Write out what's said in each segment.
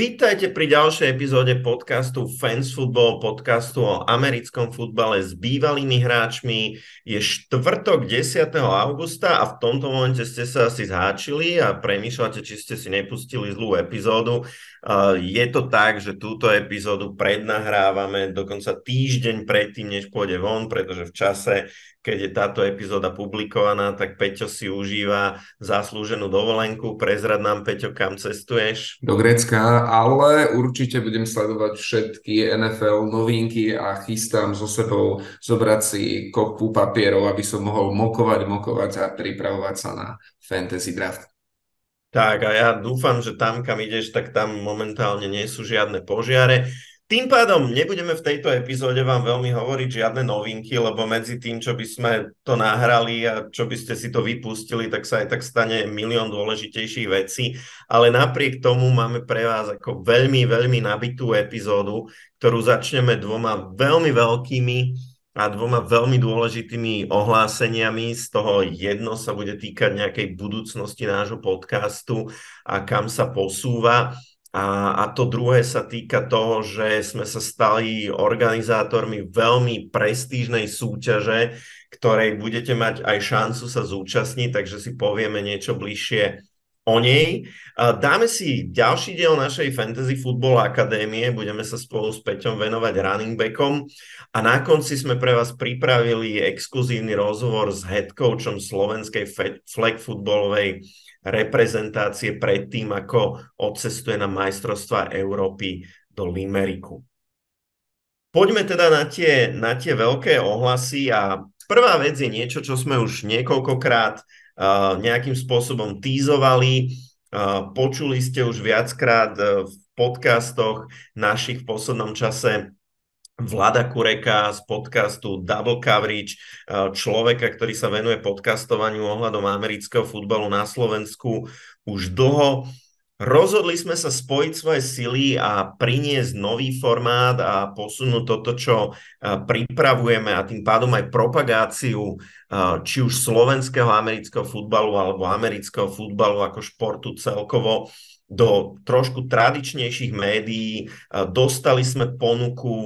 Vítajte pri ďalšej epizóde podcastu Fans Football, podcastu o americkom futbale s bývalými hráčmi. Je štvrtok 10. augusta a v tomto momente ste sa asi zháčili a premýšľate, či ste si nepustili zlú epizódu. Je to tak, že túto epizódu prednahrávame dokonca týždeň predtým, než pôjde von, pretože v čase keď je táto epizóda publikovaná, tak Peťo si užíva zaslúženú dovolenku. Prezrad nám, Peťo, kam cestuješ? Do Grecka, ale určite budem sledovať všetky NFL novinky a chystám so sebou zobrať si kopu papierov, aby som mohol mokovať, mokovať a pripravovať sa na fantasy draft. Tak a ja dúfam, že tam, kam ideš, tak tam momentálne nie sú žiadne požiare. Tým pádom nebudeme v tejto epizóde vám veľmi hovoriť žiadne novinky, lebo medzi tým, čo by sme to nahrali a čo by ste si to vypustili, tak sa aj tak stane milión dôležitejších vecí. Ale napriek tomu máme pre vás ako veľmi, veľmi nabitú epizódu, ktorú začneme dvoma veľmi veľkými a dvoma veľmi dôležitými ohláseniami. Z toho jedno sa bude týkať nejakej budúcnosti nášho podcastu a kam sa posúva. A, a to druhé sa týka toho, že sme sa stali organizátormi veľmi prestížnej súťaže, ktorej budete mať aj šancu sa zúčastniť, takže si povieme niečo bližšie o nej. Dáme si ďalší diel našej Fantasy Football Akadémie, budeme sa spolu s Peťom venovať running backom a na konci sme pre vás pripravili exkluzívny rozhovor s head coachom slovenskej flag footballovej reprezentácie predtým, ako odcestuje na majstrovstva Európy do Limeriku. Poďme teda na tie, na tie veľké ohlasy a prvá vec je niečo, čo sme už niekoľkokrát uh, nejakým spôsobom týzovali. Uh, počuli ste už viackrát uh, v podcastoch našich v poslednom čase Vlada Kureka z podcastu Double Coverage, eh, človeka, ktorý sa venuje podcastovaniu ohľadom amerického futbalu na Slovensku už dlho. Rozhodli sme sa spojiť svoje sily a priniesť nový formát a posunúť toto, čo eh, pripravujeme a tým pádom aj propagáciu eh, či už slovenského amerického futbalu alebo amerického futbalu ako športu celkovo do trošku tradičnejších médií. Dostali sme ponuku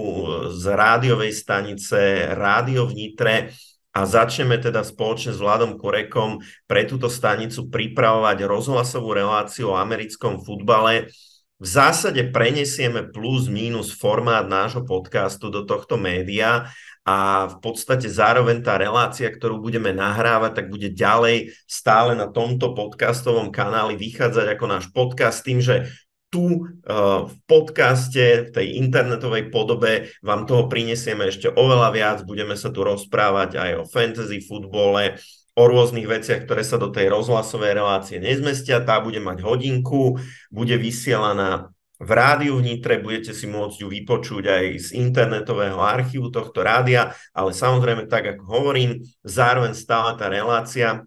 z rádiovej stanice Rádio v Nitre a začneme teda spoločne s Vladom Korekom pre túto stanicu pripravovať rozhlasovú reláciu o americkom futbale. V zásade prenesieme plus minus formát nášho podcastu do tohto média a v podstate zároveň tá relácia, ktorú budeme nahrávať, tak bude ďalej stále na tomto podcastovom kanáli vychádzať ako náš podcast tým, že tu uh, v podcaste, v tej internetovej podobe vám toho prinesieme ešte oveľa viac. Budeme sa tu rozprávať aj o fantasy futbole, o rôznych veciach, ktoré sa do tej rozhlasovej relácie nezmestia. Tá bude mať hodinku, bude vysielaná v rádiu v Nitre, budete si môcť ju vypočuť aj z internetového archívu tohto rádia, ale samozrejme tak, ako hovorím, zároveň stále tá relácia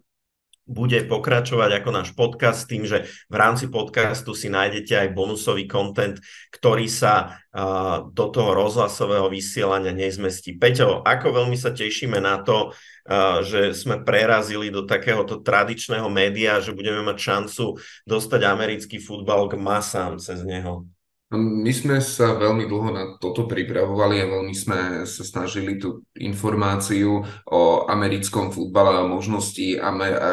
bude pokračovať ako náš podcast tým, že v rámci podcastu si nájdete aj bonusový content, ktorý sa do toho rozhlasového vysielania nezmestí. Peťo, ako veľmi sa tešíme na to, že sme prerazili do takéhoto tradičného média, že budeme mať šancu dostať americký futbal k masám cez neho. My sme sa veľmi dlho na toto pripravovali a veľmi sme sa snažili tú informáciu o americkom futbale a možnosti,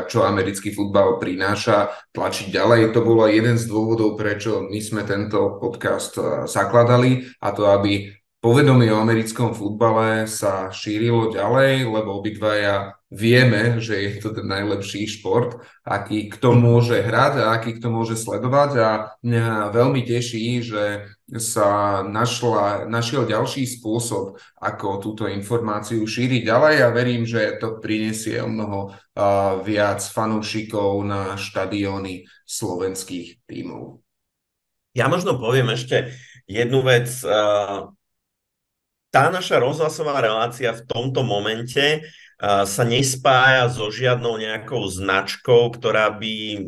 čo americký futbal prináša, tlačiť ďalej. To bolo jeden z dôvodov, prečo my sme tento podcast eh, zakladali a to, aby povedomie o americkom futbale sa šírilo ďalej, lebo obidvaja vieme, že je to ten najlepší šport, aký kto môže hrať a aký kto môže sledovať a mňa veľmi teší, že sa našla, našiel ďalší spôsob, ako túto informáciu šíriť ďalej a verím, že to prinesie o mnoho uh, viac fanúšikov na štadióny slovenských tímov. Ja možno poviem ešte jednu vec. Uh tá naša rozhlasová relácia v tomto momente sa nespája so žiadnou nejakou značkou, ktorá by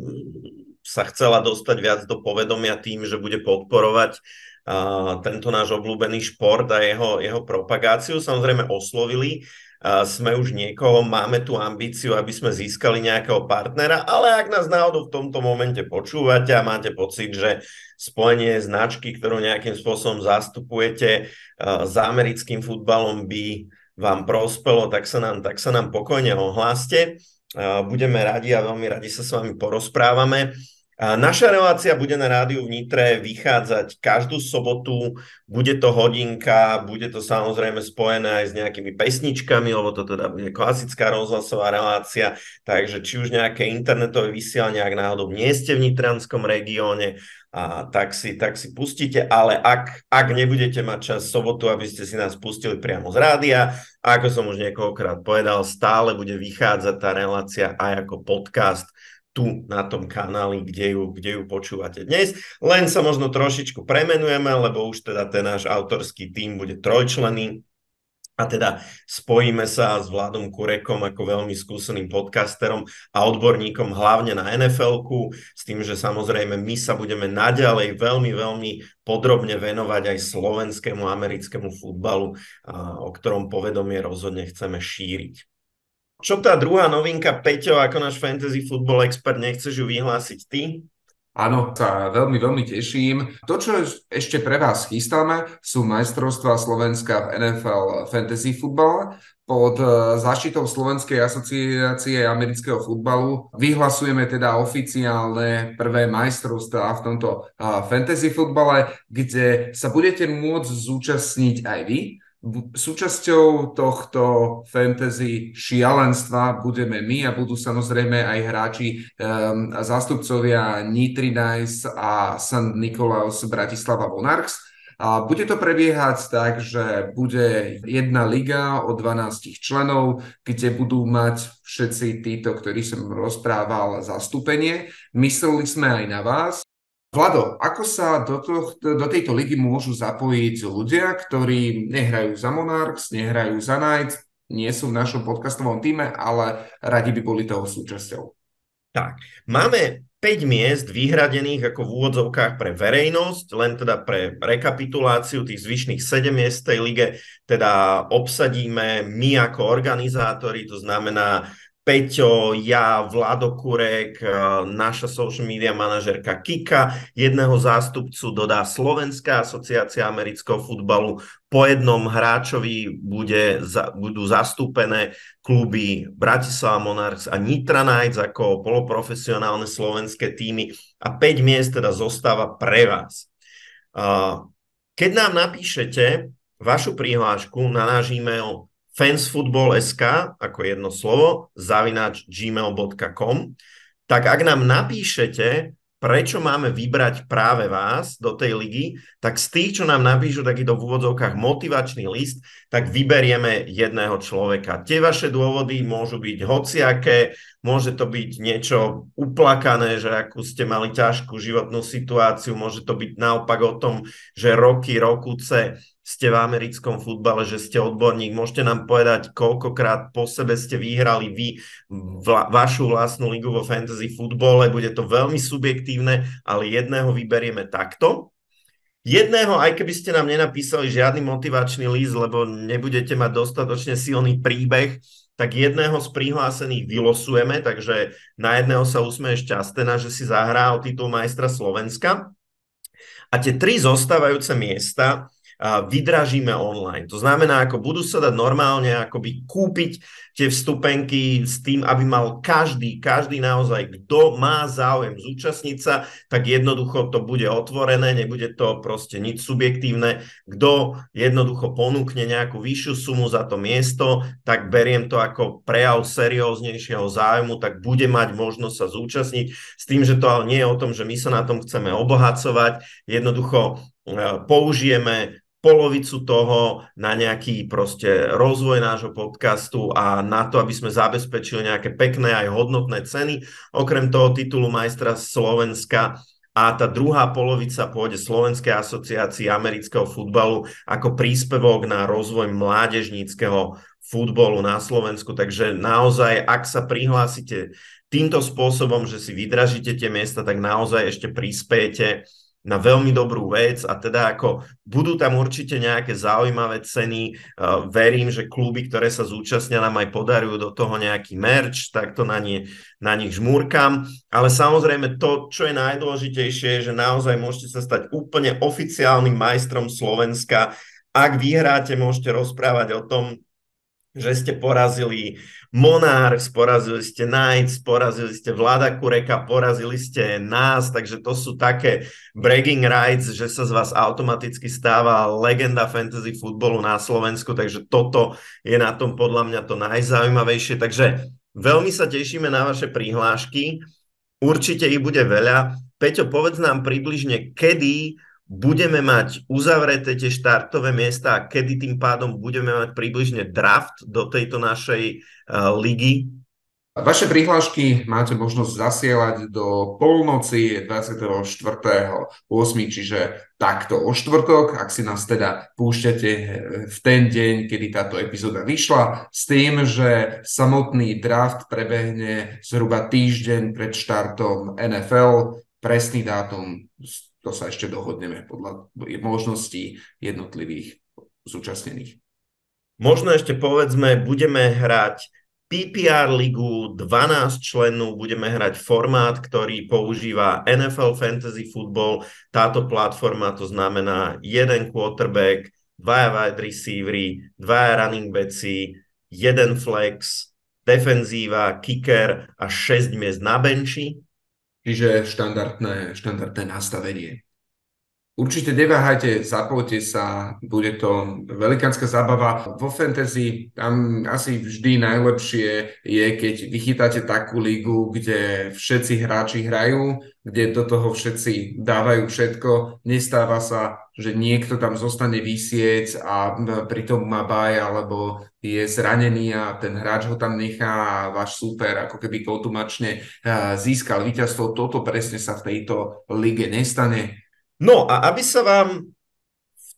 sa chcela dostať viac do povedomia tým, že bude podporovať tento náš obľúbený šport a jeho, jeho propagáciu. Samozrejme oslovili sme už niekoho, máme tú ambíciu, aby sme získali nejakého partnera, ale ak nás náhodou v tomto momente počúvate a máte pocit, že spojenie značky, ktorú nejakým spôsobom zastupujete s americkým futbalom by vám prospelo, tak sa nám, tak sa nám pokojne ohláste. Budeme radi a veľmi radi sa s vami porozprávame. Naša relácia bude na rádiu v Nitre vychádzať každú sobotu, bude to hodinka, bude to samozrejme spojené aj s nejakými pesničkami, lebo to teda bude klasická rozhlasová relácia, takže či už nejaké internetové vysielanie, ak náhodou nie ste v Nitranskom regióne, a tak si, tak si pustíte, ale ak, ak nebudete mať čas sobotu, aby ste si nás pustili priamo z rádia, ako som už niekoľkokrát povedal, stále bude vychádzať tá relácia aj ako podcast tu na tom kanáli, kde ju, kde ju počúvate dnes. Len sa možno trošičku premenujeme, lebo už teda ten náš autorský tým bude trojčlený, a teda spojíme sa s Vladom Kurekom ako veľmi skúseným podcasterom a odborníkom hlavne na nfl s tým, že samozrejme my sa budeme naďalej veľmi, veľmi podrobne venovať aj slovenskému americkému futbalu, o ktorom povedomie rozhodne chceme šíriť. Čo tá druhá novinka, Peťo, ako náš fantasy football expert, nechceš ju vyhlásiť ty? Áno, sa veľmi, veľmi teším. To, čo ešte pre vás chystáme, sú majstrovstvá Slovenska v NFL Fantasy Football. Pod e, zaštitou Slovenskej asociácie amerického futbalu vyhlasujeme teda oficiálne prvé majstrovstvá v tomto e, fantasy futbale, kde sa budete môcť zúčastniť aj vy Súčasťou tohto fantasy šialenstva budeme my a budú samozrejme aj hráči um, zástupcovia Nitri Nice a St. Nikolaus Bratislava Monarchs. A bude to prebiehať tak, že bude jedna liga o 12 členov, kde budú mať všetci títo, ktorí som rozprával, zastúpenie. Mysleli sme aj na vás, Vlado, ako sa do, to, do tejto ligy môžu zapojiť ľudia, ktorí nehrajú za Monarchs, nehrajú za Knights, nie sú v našom podcastovom týme, ale radi by boli toho súčasťou? Tak, máme 5 miest vyhradených ako v úvodzovkách pre verejnosť, len teda pre rekapituláciu tých zvyšných 7 miest tej lige, teda obsadíme my ako organizátori, to znamená Peťo, ja, Vlado Kurek, eh, naša social media manažerka Kika, jedného zástupcu dodá Slovenská asociácia amerického futbalu. Po jednom hráčovi bude, budú zastúpené kluby Bratislava Monarchs a Nitra Knights ako poloprofesionálne slovenské týmy a 5 miest teda zostáva pre vás. Eh, keď nám napíšete vašu prihlášku na náš e-mail fansfootball.sk ako jedno slovo, zavinač gmail.com, tak ak nám napíšete, prečo máme vybrať práve vás do tej ligy, tak z tých, čo nám napíšu takýto v úvodzovkách motivačný list, tak vyberieme jedného človeka. Tie vaše dôvody môžu byť hociaké, môže to byť niečo uplakané, že akú ste mali ťažkú životnú situáciu, môže to byť naopak o tom, že roky, rokuce ste v americkom futbale, že ste odborník. Môžete nám povedať, koľkokrát po sebe ste vyhrali vy vla, vašu vlastnú ligu vo fantasy futbole. Bude to veľmi subjektívne, ale jedného vyberieme takto. Jedného, aj keby ste nám nenapísali žiadny motivačný list, lebo nebudete mať dostatočne silný príbeh, tak jedného z prihlásených vylosujeme, takže na jedného sa usmeje šťastená, že si zahrá o titul majstra Slovenska. A tie tri zostávajúce miesta vydražíme online. To znamená, ako budú sa dať normálne akoby kúpiť tie vstupenky s tým, aby mal každý, každý naozaj, kto má záujem zúčastniť sa, tak jednoducho to bude otvorené, nebude to proste nič subjektívne. Kto jednoducho ponúkne nejakú vyššiu sumu za to miesto, tak beriem to ako prejav serióznejšieho záujmu, tak bude mať možnosť sa zúčastniť s tým, že to ale nie je o tom, že my sa na tom chceme obohacovať. Jednoducho e, použijeme polovicu toho na nejaký proste rozvoj nášho podcastu a na to, aby sme zabezpečili nejaké pekné aj hodnotné ceny. Okrem toho titulu majstra Slovenska a tá druhá polovica pôjde Slovenskej asociácii amerického futbalu ako príspevok na rozvoj mládežníckého futbolu na Slovensku. Takže naozaj, ak sa prihlásite týmto spôsobom, že si vydražíte tie miesta, tak naozaj ešte prispiejete na veľmi dobrú vec a teda ako budú tam určite nejaké zaujímavé ceny. Uh, verím, že kluby, ktoré sa zúčastnia, nám aj podarujú do toho nejaký merch, tak to na, nie, na nich žmúrkam. Ale samozrejme to, čo je najdôležitejšie, je, že naozaj môžete sa stať úplne oficiálnym majstrom Slovenska. Ak vyhráte, môžete rozprávať o tom, že ste porazili Monarchs, porazili ste Knights, porazili ste Vlada Kureka, porazili ste nás, takže to sú také bragging rights, že sa z vás automaticky stáva legenda fantasy futbolu na Slovensku, takže toto je na tom podľa mňa to najzaujímavejšie, takže veľmi sa tešíme na vaše prihlášky, určite ich bude veľa. Peťo, povedz nám približne, kedy budeme mať uzavreté tie štartové miesta a kedy tým pádom budeme mať približne draft do tejto našej uh, ligy? Vaše prihlášky máte možnosť zasielať do polnoci 24.8., čiže takto o štvrtok, ak si nás teda púšťate v ten deň, kedy táto epizóda vyšla, s tým, že samotný draft prebehne zhruba týždeň pred štartom NFL, presný dátum to sa ešte dohodneme podľa možností jednotlivých zúčastnených. Možno ešte povedzme, budeme hrať PPR ligu 12 členov, budeme hrať formát, ktorý používa NFL Fantasy Football. Táto platforma to znamená jeden quarterback, dvaja wide receivery, dvaja running backi, jeden flex, defenzíva, kicker a 6 miest na benchi. Čiže štandardné, štandardné nastavenie. Určite neváhajte, zapojte sa, bude to velikánska zábava. Vo fantasy tam asi vždy najlepšie je, keď vychytáte takú lígu, kde všetci hráči hrajú, kde do toho všetci dávajú všetko. Nestáva sa, že niekto tam zostane vysieť a pritom má baj alebo je zranený a ten hráč ho tam nechá a váš super ako keby automačne získal víťazstvo. Toto presne sa v tejto lige nestane. No a aby sa vám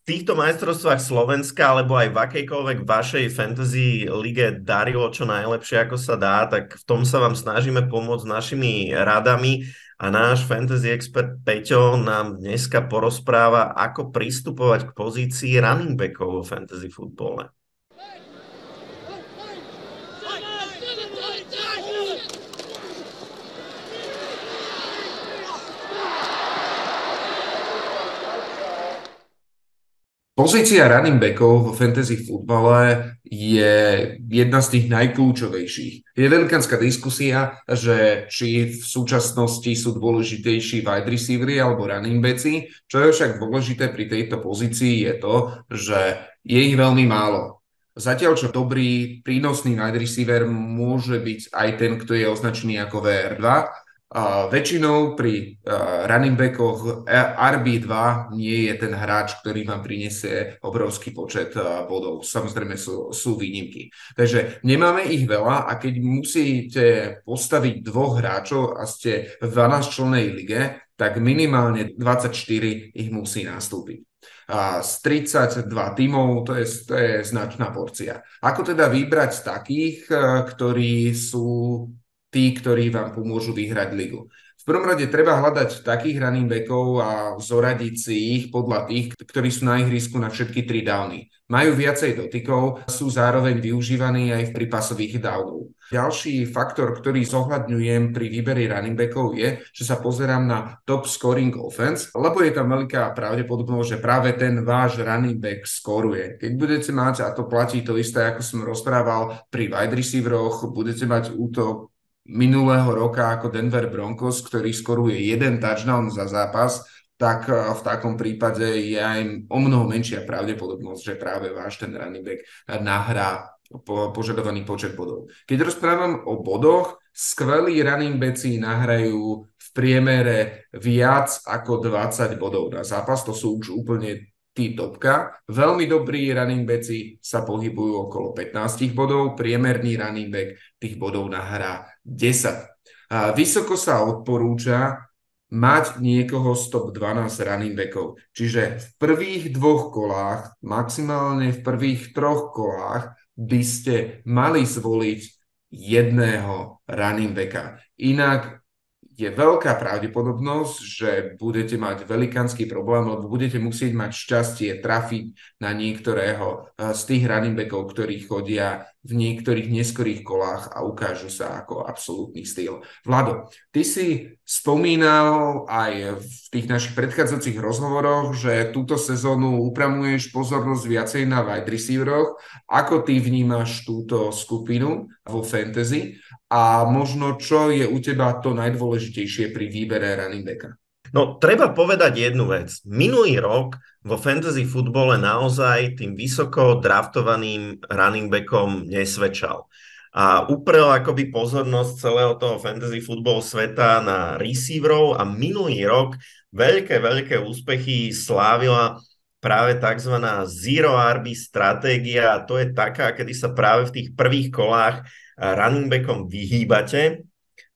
týchto majstrovstvách Slovenska alebo aj v akejkoľvek vašej fantasy lige darilo čo najlepšie, ako sa dá, tak v tom sa vám snažíme pomôcť našimi radami a náš fantasy expert Peťo nám dneska porozpráva, ako pristupovať k pozícii running backov vo fantasy futbole. Pozícia running backov vo fantasy futbale je jedna z tých najkľúčovejších. Je veľkánska diskusia, že či v súčasnosti sú dôležitejší wide receivery alebo running backi. Čo je však dôležité pri tejto pozícii je to, že je ich veľmi málo. Zatiaľ, čo dobrý, prínosný wide receiver môže byť aj ten, kto je označený ako VR2, väčšinou pri uh, running backoch RB2 nie je ten hráč, ktorý vám prinesie obrovský počet uh, bodov. Samozrejme sú, sú výnimky. Takže nemáme ich veľa a keď musíte postaviť dvoch hráčov a ste v 12 člennej lige, tak minimálne 24 ich musí nastúpiť. A z 32 tímov to je, to je značná porcia. Ako teda vybrať takých, ktorí sú tí, ktorí vám pomôžu vyhrať ligu. V prvom rade treba hľadať takých running backov a zoradiť si ich podľa tých, ktorí sú na ihrisku na všetky tri downy. Majú viacej dotykov, sú zároveň využívaní aj v prípasových downov. Ďalší faktor, ktorý zohľadňujem pri výberi running backov je, že sa pozerám na top scoring offense, lebo je tam veľká pravdepodobnosť, že práve ten váš running back skoruje. Keď budete mať, a to platí to isté, ako som rozprával pri wide receiveroch, budete mať útok minulého roka ako Denver Broncos, ktorý skoruje jeden touchdown za zápas, tak eh, v takom prípade je aj o mnoho menšia pravdepodobnosť, že práve váš ten running back nahrá po, požadovaný počet bodov. Keď rozprávam o bodoch, skvelí running backi nahrajú v priemere viac ako 20 bodov na zápas, to sú už úplne tí topka. Veľmi dobrí running backi sa pohybujú okolo 15 bodov, priemerný running back tých bodov nahrá 10. A vysoko sa odporúča mať niekoho z top 12 running backov. Čiže v prvých dvoch kolách, maximálne v prvých troch kolách by ste mali zvoliť jedného running backa. Inak je veľká pravdepodobnosť, že budete mať velikánsky problém, lebo budete musieť mať šťastie trafiť na niektorého eh, z tých running backov, ktorí chodia v niektorých neskorých kolách a ukážu sa ako absolútny styl. Vlado, ty si spomínal aj v tých našich predchádzajúcich rozhovoroch, že túto sezónu upramuješ pozornosť viacej na wide receiveroch. Ako ty vnímaš túto skupinu vo fantasy a možno čo je u teba to najdôležitejšie pri výbere running backa? No, treba povedať jednu vec. Minulý rok vo fantasy futbole naozaj tým vysoko draftovaným running backom nesvedčal. A uprel akoby pozornosť celého toho fantasy futbol sveta na receiverov a minulý rok veľké, veľké úspechy slávila práve tzv. zero RB stratégia a to je taká, kedy sa práve v tých prvých kolách running backom vyhýbate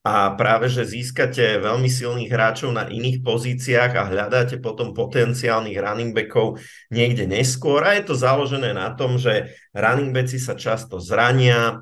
a práve, že získate veľmi silných hráčov na iných pozíciách a hľadáte potom potenciálnych running backov niekde neskôr. A je to založené na tom, že running backi sa často zrania,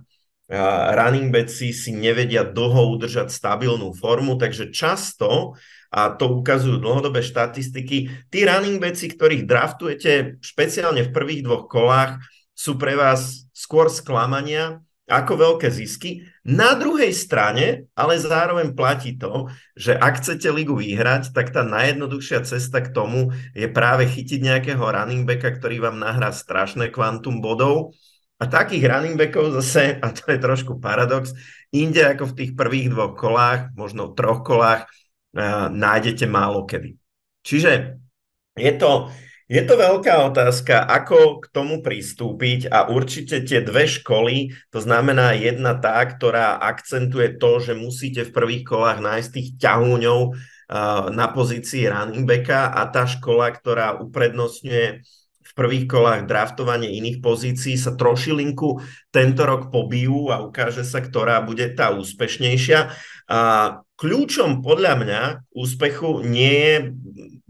running backi si nevedia dlho udržať stabilnú formu, takže často, a to ukazujú dlhodobé štatistiky, tí running backi, ktorých draftujete špeciálne v prvých dvoch kolách, sú pre vás skôr sklamania, ako veľké zisky. Na druhej strane, ale zároveň platí to, že ak chcete ligu vyhrať, tak tá najjednoduchšia cesta k tomu je práve chytiť nejakého running backa, ktorý vám nahrá strašné kvantum bodov. A takých running backov zase, a to je trošku paradox, inde ako v tých prvých dvoch kolách, možno troch kolách, nájdete málo kedy. Čiže je to, je to veľká otázka, ako k tomu pristúpiť a určite tie dve školy, to znamená jedna tá, ktorá akcentuje to, že musíte v prvých kolách nájsť tých ťahúňov na pozícii running backa a tá škola, ktorá uprednostňuje v prvých kolách draftovanie iných pozícií sa trošilinku tento rok pobijú a ukáže sa, ktorá bude tá úspešnejšia. A kľúčom podľa mňa úspechu nie je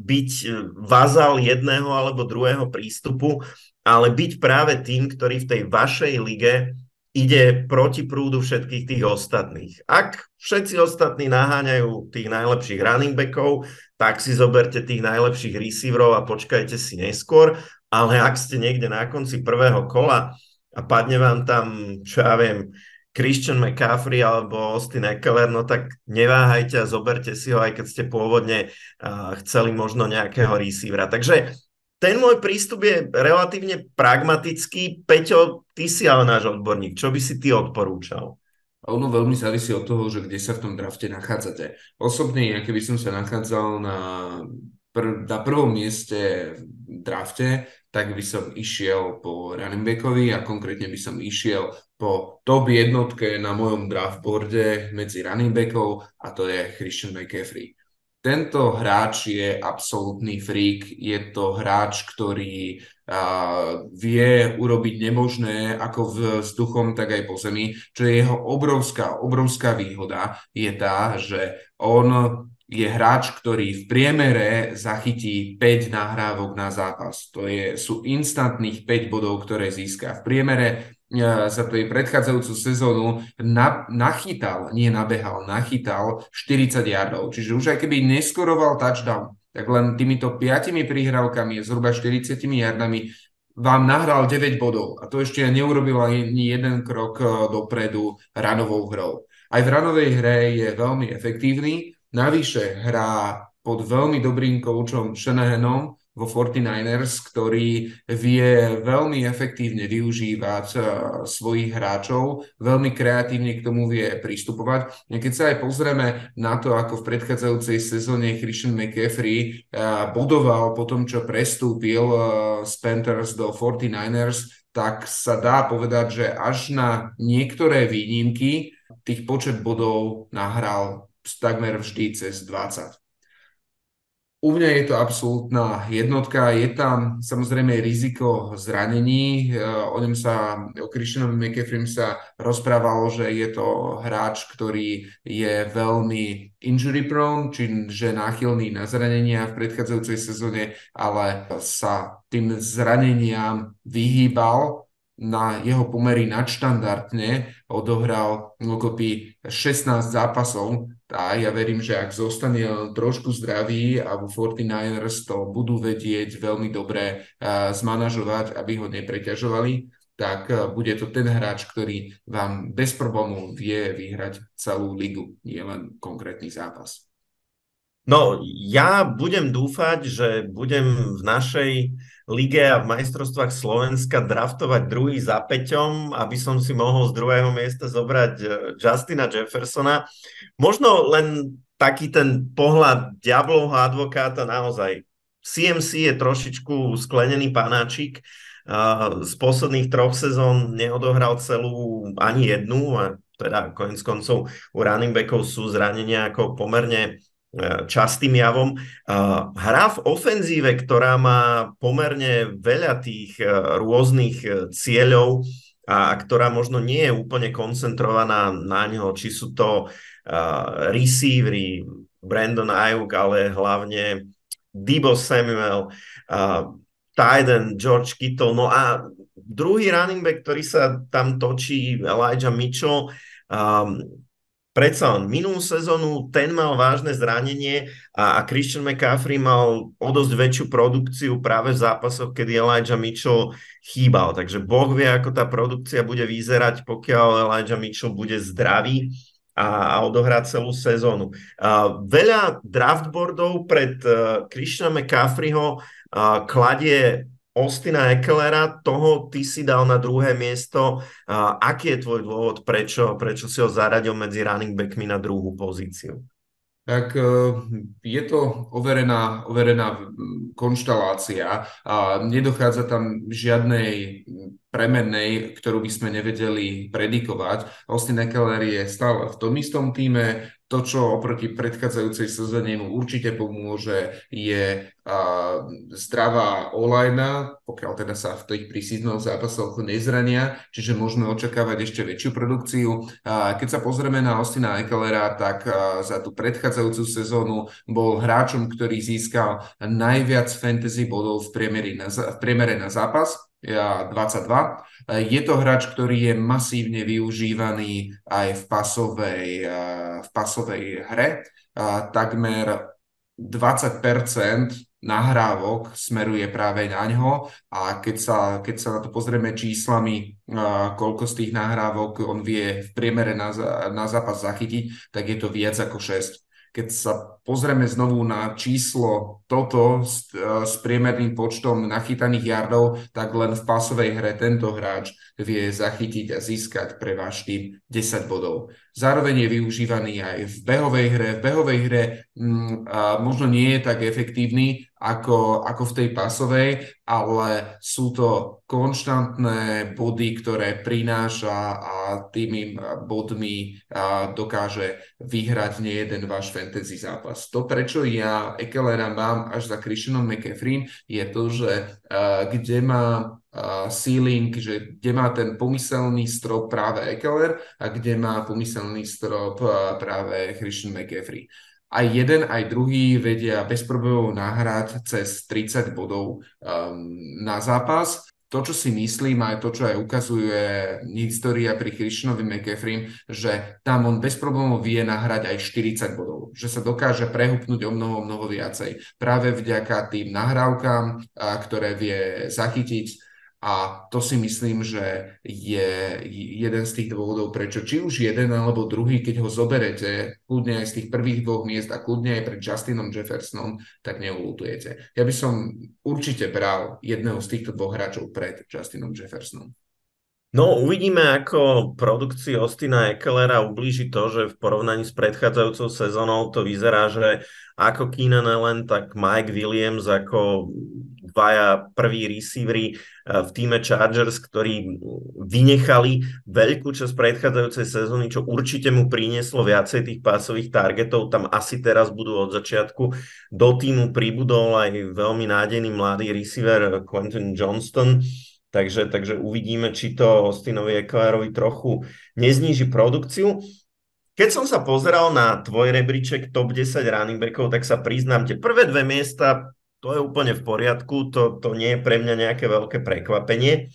byť e, vazal jedného alebo druhého prístupu, ale byť práve tým, ktorý v tej vašej lige ide proti prúdu všetkých tých ostatných. Ak všetci ostatní naháňajú tých najlepších running backov, tak si zoberte tých najlepších receiverov a počkajte si neskôr, ale ak ste niekde na konci prvého kola a padne vám tam, čo ja viem, Christian McCaffrey alebo Austin Eckler, no tak neváhajte a zoberte si ho, aj keď ste pôvodne chceli možno nejakého receivera. Takže ten môj prístup je relatívne pragmatický. Peťo, ty si ale náš odborník. Čo by si ty odporúčal? Ono veľmi závisí od toho, že kde sa v tom drafte nachádzate. Osobne, ja keby som sa nachádzal na, pr- na prvom mieste v drafte, tak by som išiel po running backovi a konkrétne by som išiel po top jednotke na mojom draftboarde medzi running backov a to je Christian McCaffrey. Tento hráč je absolútny freak, je to hráč, ktorý uh, vie urobiť nemožné ako v vzduchom, tak aj po zemi, čo je jeho obrovská, obrovská výhoda, je tá, že on je hráč, ktorý v priemere zachytí 5 nahrávok na zápas. To je, sú instantných 5 bodov, ktoré získa. V priemere za tú predchádzajúcu sezónu na, nachytal, nie nabehal, nachytal 40 yardov. Čiže už aj keby neskoroval touchdown, tak len týmito piatimi prihrávkami, zhruba 40 yardami, vám nahral 9 bodov. A to ešte neurobil ani jeden krok e, dopredu ranovou hrou. Aj v ranovej hre je veľmi efektívny, navyše hrá pod veľmi dobrým koučom Shanahanom, vo 49ers, ktorý vie veľmi efektívne využívať uh, svojich hráčov, veľmi kreatívne k tomu vie pristupovať. Keď sa aj pozrieme na to, ako v predchádzajúcej sezóne Christian McCaffrey uh, budoval po tom, čo prestúpil uh, z Panthers do 49ers, tak sa dá povedať, že až na niektoré výnimky tých počet bodov nahral takmer vždy cez 20. U mňa je to absolútna jednotka. Je tam samozrejme riziko zranení. E, o ňom sa, o Christianovi McCaffrey sa rozprávalo, že je to hráč, ktorý je veľmi injury prone, čiže náchylný na zranenia v predchádzajúcej sezóne, ale sa tým zraneniam vyhýbal na jeho pomery nadštandardne, odohral dokopy 16 zápasov a ja verím, že ak zostane trošku zdravý a vo 49ers to budú vedieť veľmi dobre zmanažovať, aby ho nepreťažovali, tak bude to ten hráč, ktorý vám bez problémov vie vyhrať celú ligu, nie len konkrétny zápas. No, ja budem dúfať, že budem v našej lige a v majstrovstvách Slovenska draftovať druhý za Peťom, aby som si mohol z druhého miesta zobrať e, Justina Jeffersona. Možno len taký ten pohľad diablovho advokáta naozaj. CMC je trošičku sklenený panáčik. Z posledných troch sezón neodohral celú ani jednu a teda konec koncov u running backov sú zranenia ako pomerne E, častým javom. Hra v ofenzíve, ktorá má pomerne veľa tých e, rôznych e, cieľov a ktorá možno nie je úplne koncentrovaná na ňo, či sú to receivery, Brandon Ayuk, ale hlavne Debo Samuel, Tyden, George Kittle, no a druhý running back, ktorý sa tam točí, Elijah Mitchell, predsa len minulú sezónu ten mal vážne zranenie a, a Christian McCaffrey mal o dosť väčšiu produkciu práve v zápasoch, kedy Elijah Mitchell chýbal. Takže Boh vie, ako tá produkcia bude vyzerať, pokiaľ Elijah Mitchell bude zdravý a, a odohrá celú sezónu. Uh, veľa draftboardov pred uh, Christiana McCaffreyho uh, kladie Austina Ekelera, toho ty si dal na druhé miesto. Uh, aký je tvoj dôvod, prečo, prečo si ho zaradil medzi running backmi na druhú pozíciu? tak e, je to overená, overená konštalácia a nedochádza tam žiadnej premennej, ktorú by sme nevedeli predikovať. Austin Eckler je stále v tom istom týme, to, čo oproti predchádzajúcej sezóne mu určite pomôže, je uh, zdravá online, pokiaľ teda sa v tých prísíznoch zápasoch nezrania, čiže môžeme očakávať ešte väčšiu produkciu. Uh, keď sa pozrieme na Ostina Ekelera, tak uh, za tú predchádzajúcu sezónu bol hráčom, ktorý získal najviac fantasy bodov v na, v priemere na zápas, 22. Je to hráč, ktorý je masívne využívaný aj v pasovej, v pasovej hre. Takmer 20% nahrávok smeruje práve na ňo a keď sa, keď sa na to pozrieme číslami, koľko z tých nahrávok on vie v priemere na, na zápas zachytiť, tak je to viac ako 6 keď sa pozrieme znovu na číslo toto s, e, s priemerným počtom nachytaných jardov, tak len v pásovej hre tento hráč vie zachytiť a získať pre váš tým 10 bodov. Zároveň je využívaný aj v behovej hre. V behovej hre m, mm, možno nie je tak efektívny, ako, ako v tej pasovej, ale sú to konštantné body, ktoré prináša a tými bodmi dokáže vyhrať nie jeden váš fantasy zápas. To, prečo ja Ekelera mám až za Christianom McCaffrey, je to, že kde má ceiling, že kde má ten pomyselný strop práve Ekeler a kde má pomyselný strop práve Christian McCaffrey aj jeden, aj druhý vedia bez problémov nahrať cez 30 bodov um, na zápas. To, čo si myslím, aj to, čo aj ukazuje história pri Christianovi McCaffrey, že tam on bez problémov vie nahrať aj 40 bodov, že sa dokáže prehupnúť o mnoho, mnoho viacej. Práve vďaka tým nahrávkam, ktoré vie zachytiť a to si myslím, že je jeden z tých dôvodov, prečo či už jeden alebo druhý, keď ho zoberete kľudne aj z tých prvých dvoch miest a kľudne aj pred Justinom Jeffersonom, tak neulutujete. Ja by som určite bral jedného z týchto dvoch hráčov pred Justinom Jeffersonom. No, uvidíme, ako produkcii Ostina Ekelera ublíži to, že v porovnaní s predchádzajúcou sezónou to vyzerá, že ako Keenan Allen, tak Mike Williams ako dvaja prví receivery eh, v týme Chargers, ktorí vynechali veľkú časť predchádzajúcej sezóny, čo určite mu prinieslo viacej tých pásových targetov. Tam asi teraz budú od začiatku. Do týmu pribudol aj veľmi nádejný mladý receiver Quentin Johnston. Takže, takže uvidíme, či to Austinovi Ecklerovi trochu nezníži produkciu. Keď som sa pozeral na tvoj rebríček top 10 running backov, tak sa priznám, tie prvé dve miesta to je úplne v poriadku, to, to nie je pre mňa nejaké veľké prekvapenie.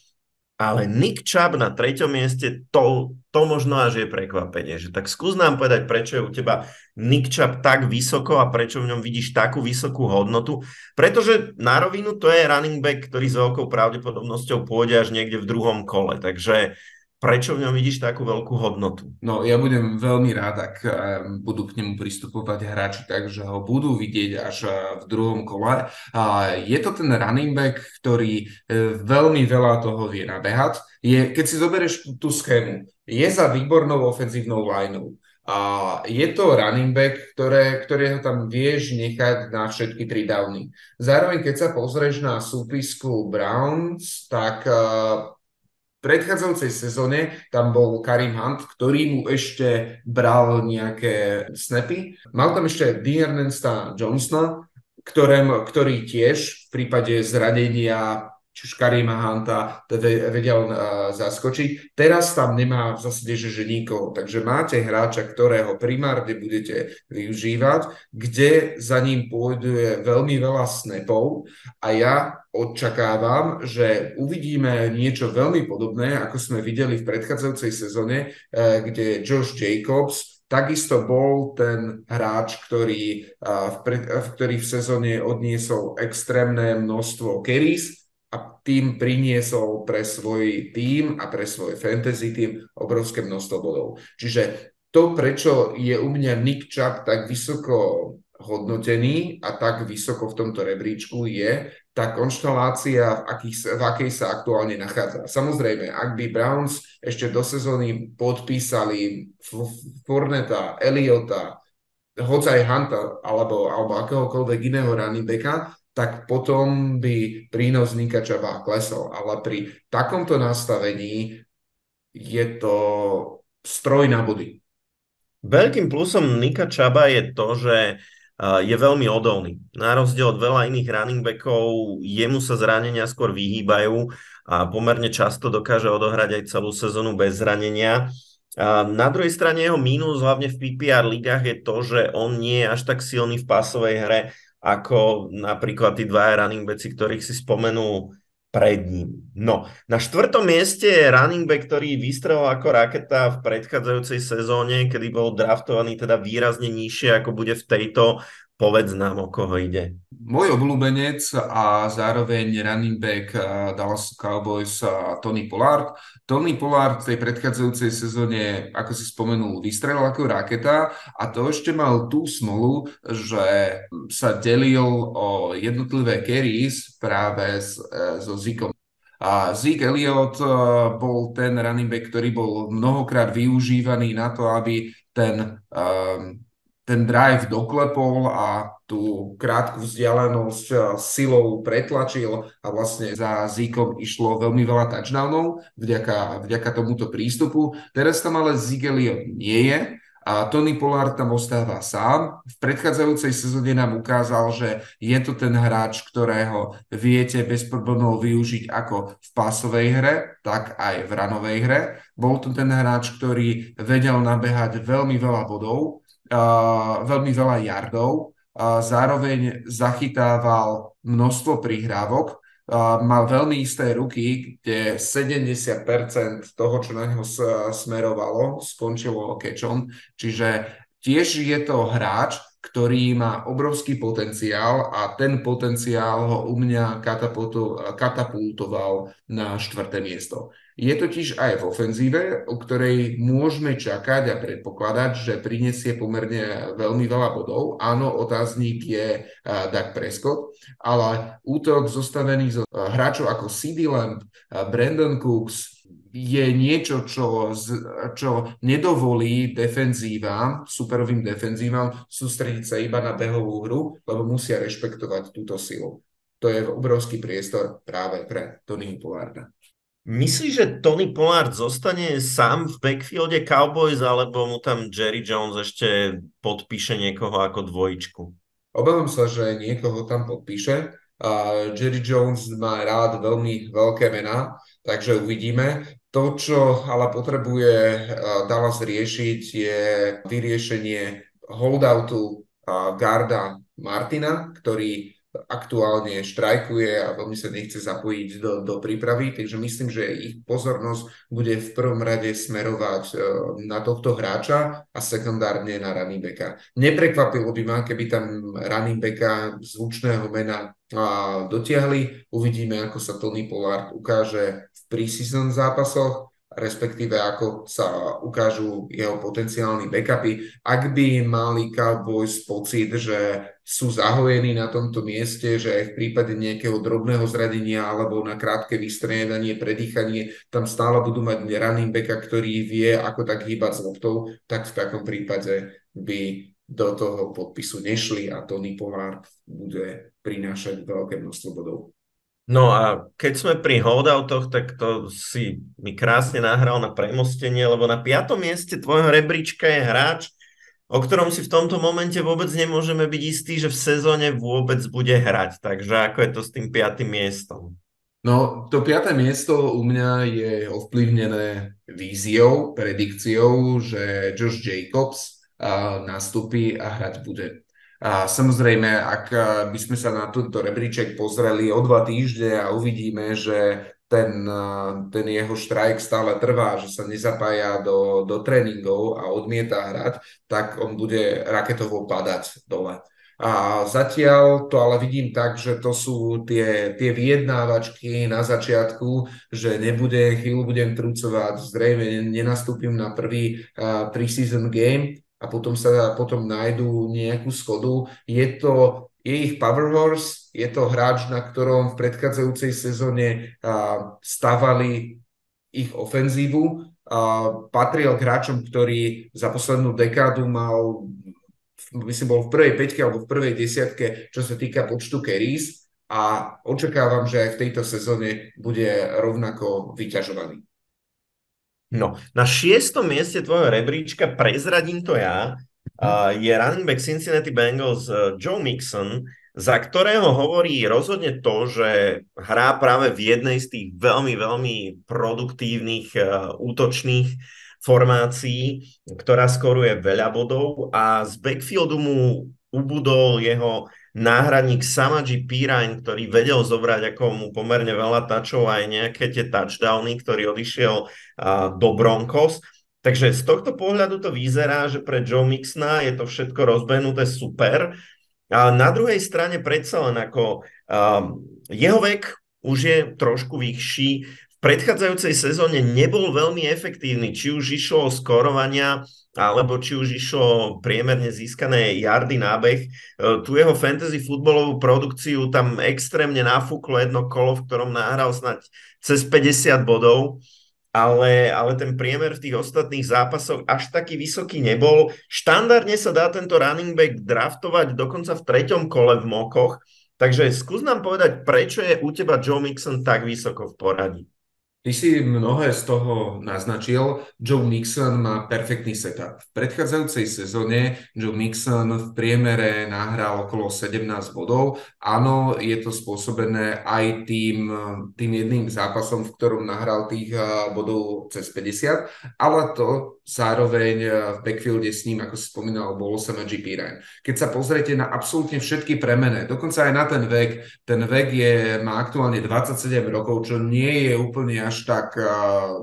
ale Nick Chubb na treťom mieste, to, to možno až je prekvapenie. Že tak skús nám povedať, prečo je u teba Nick Chubb tak vysoko a prečo v ňom vidíš takú vysokú hodnotu. Pretože na rovinu to je running back, ktorý s veľkou pravdepodobnosťou pôjde až niekde v druhom kole. Takže prečo v ňom vidíš takú veľkú hodnotu? No ja budem veľmi rád, ak um, budú k nemu pristupovať hráči tak, že ho budú vidieť až uh, v druhom kole. Je to ten running back, ktorý uh, veľmi veľa toho vie nabehať. Je, keď si zoberieš tú schému, je za výbornou ofenzívnou lineou. A je to running back, ktoré, ktorého tam vieš nechať na všetky tri downy. Zároveň, keď sa pozrieš na súpisku Browns, tak uh, predchádzajúcej sezóne tam bol Karim Hunt, ktorý mu ešte bral nejaké snapy. Mal tam ešte Diernesta Johnsona, ktorý tiež v prípade zradenia či už Karima Hanta vedel zaskočiť. Teraz tam nemá v zásade že, že nikoho, takže máte hráča, ktorého primárne budete využívať, kde za ním pôjde veľmi veľa snapov a ja očakávam, že uvidíme niečo veľmi podobné, ako sme videli v predchádzajúcej sezóne, uh, kde Josh Jacobs Takisto bol ten hráč, ktorý, uh, v, pred, ktorý v sezóne odniesol extrémne množstvo carries, tým priniesol pre svoj tým a pre svoj fantasy tým obrovské množstvo bodov. Čiže to, prečo je u mňa Nick Chubb tak vysoko hodnotený a tak vysoko v tomto rebríčku je tá konštelácia, v, akých, v akej sa aktuálne nachádza. Samozrejme, ak by Browns ešte do sezóny podpísali Forneta, Eliota, Hocaj Hunta alebo, alebo akéhokoľvek iného running backa, tak potom by prínos Nika Čaba klesol. Ale pri takomto nastavení je to stroj na body. Veľkým plusom Nika Čaba je to, že je veľmi odolný. Na rozdiel od veľa iných running backov, jemu sa zranenia skôr vyhýbajú a pomerne často dokáže odohrať aj celú sezónu bez zranenia. Na druhej strane jeho mínus, hlavne v PPR ligách, je to, že on nie je až tak silný v pásovej hre, ako napríklad tí dvaja running backi, ktorých si spomenul pred ním. No, na štvrtom mieste je running back, ktorý vystrelil ako raketa v predchádzajúcej sezóne, kedy bol draftovaný teda výrazne nižšie, ako bude v tejto Povedz nám, o koho ide. Môj obľúbenec a zároveň running back Dallas Cowboys Tony Pollard. Tony Pollard v tej predchádzajúcej sezóne, ako si spomenul, vystrelil ako raketa a to ešte mal tú smolu, že sa delil o jednotlivé carries práve s, e, so Zikom a Zeke Elliott bol ten running back, ktorý bol mnohokrát využívaný na to, aby ten um, ten drive doklepol a tú krátku vzdialenosť eh, silou pretlačil a vlastne za Zikom išlo veľmi veľa touchdownov vďaka, vďaka tomuto prístupu. Teraz tam ale Zigelio nie je a Tony Pollard tam ostáva sám. V predchádzajúcej sezóne nám ukázal, že je to ten hráč, ktorého viete bez problémov využiť ako v pásovej hre, tak aj v ranovej hre. Bol to ten hráč, ktorý vedel nabehať veľmi veľa bodov, veľmi veľa jardov, zároveň zachytával množstvo prihrávok, mal veľmi isté ruky, kde 70% toho, čo na neho smerovalo, skončilo kečom. Čiže tiež je to hráč, ktorý má obrovský potenciál a ten potenciál ho u mňa katapultoval na štvrté miesto. Je totiž aj v ofenzíve, o ktorej môžeme čakať a predpokladať, že prinesie pomerne veľmi veľa bodov. Áno, otáznik je Doug Prescott, ale útok zostavený zo hráčov ako CD Lamb, Brandon Cooks, je niečo, čo, čo nedovolí defenzívam, superovým defenzívam sústrediť sa iba na behovú hru, lebo musia rešpektovať túto silu. To je obrovský priestor práve pre Tony Pollarda. Myslíš, že Tony Pollard zostane sám v backfielde Cowboys, alebo mu tam Jerry Jones ešte podpíše niekoho ako dvojičku? Obávam sa, že niekoho tam podpíše. Uh, Jerry Jones má rád veľmi veľké mená, takže uvidíme. To, čo ale potrebuje uh, Dallas riešiť, je vyriešenie holdoutu uh, Garda Martina, ktorý aktuálne štrajkuje a veľmi sa nechce zapojiť do, do prípravy, takže myslím, že ich pozornosť bude v prvom rade smerovať e, na tohto hráča a sekundárne na running backa. Neprekvapilo by ma, keby tam running backa zvučného mena dotiahli. Uvidíme, ako sa Tony Pollard ukáže v preseason zápasoch respektíve ako sa ukážu jeho potenciálni backupy. Ak by mali Cowboys pocit, že sú zahojení na tomto mieste, že aj v prípade nejakého drobného zradenia alebo na krátke vystriedanie, predýchanie, tam stále budú mať running backa, ktorý vie, ako tak hýbať s loptou, tak v takom prípade by do toho podpisu nešli a Tony Pollard bude prinášať veľké množstvo bodov. No a keď sme pri holdoutoch, tak to si mi krásne nahral na premostenie, lebo na piatom mieste tvojho rebríčka je hráč, o ktorom si v tomto momente vôbec nemôžeme byť istí, že v sezóne vôbec bude hrať. Takže ako je to s tým piatým miestom? No, to piaté miesto u mňa je ovplyvnené víziou, predikciou, že Josh Jacobs nastúpi a hrať bude. A samozrejme, ak eh, by sme sa na túto rebríček pozreli o dva týždne a uvidíme, že ten, eh, ten jeho štrajk stále trvá, že sa nezapája do, do tréningov a odmieta hrať, tak on bude raketovo padať dole. A zatiaľ to ale vidím tak, že to sú tie, tie vyjednávačky na začiatku, že nebude, chvíľu budem trucovať, zrejme nenastúpim na prvý uh, preseason game, a potom sa potom nájdú nejakú schodu. Je to je ich power horse, je to hráč, na ktorom v predchádzajúcej sezóne stavali ich ofenzívu. Patril k hráčom, ktorý za poslednú dekádu mal, myslím, bol v prvej peťke alebo v prvej desiatke, čo sa týka počtu carries a očakávam, že aj v tejto sezóne bude rovnako vyťažovaný. No, na šiestom mieste tvojho rebríčka, prezradím to ja, uh, je running back Cincinnati Bengals uh, Joe Mixon, za ktorého hovorí rozhodne to, že hrá práve v jednej z tých veľmi, veľmi produktívnych uh, útočných formácií, ktorá skoruje veľa bodov a z backfieldu mu ubudol jeho náhradník Samaji Pirine, ktorý vedel zobrať ako mu pomerne veľa tačov aj nejaké tie touchdowny, ktorý odišiel uh, do Broncos. Takže z tohto pohľadu to vyzerá, že pre Joe Mixna je to všetko rozbenuté super. A na druhej strane predsa len ako um, jeho vek už je trošku vyšší. V predchádzajúcej sezóne nebol veľmi efektívny, či už išlo o skorovania, alebo či už išlo priemerne získané jardy nábeh. E, tu jeho fantasy futbolovú produkciu tam extrémne nafúklo jedno kolo, v ktorom nahral snať cez 50 bodov, ale, ale ten priemer v tých ostatných zápasoch až taký vysoký nebol. Štandardne sa dá tento running back draftovať dokonca v treťom kole v mokoch, takže skús nám povedať, prečo je u teba Joe Mixon tak vysoko v poradí. Ty si mnohé z toho naznačil. Joe Mixon má perfektný setup. V predchádzajúcej sezóne Joe Mixon v priemere nahral okolo 17 bodov. Áno, je to spôsobené aj tým, tým jedným zápasom, v ktorom nahral tých bodov cez 50, ale to zároveň v backfielde s ním, ako si spomínal, sa na GP Ryan. Keď sa pozriete na absolútne všetky premené, dokonca aj na ten vek, ten vek je, má aktuálne 27 rokov, čo nie je úplne až až tak, eh,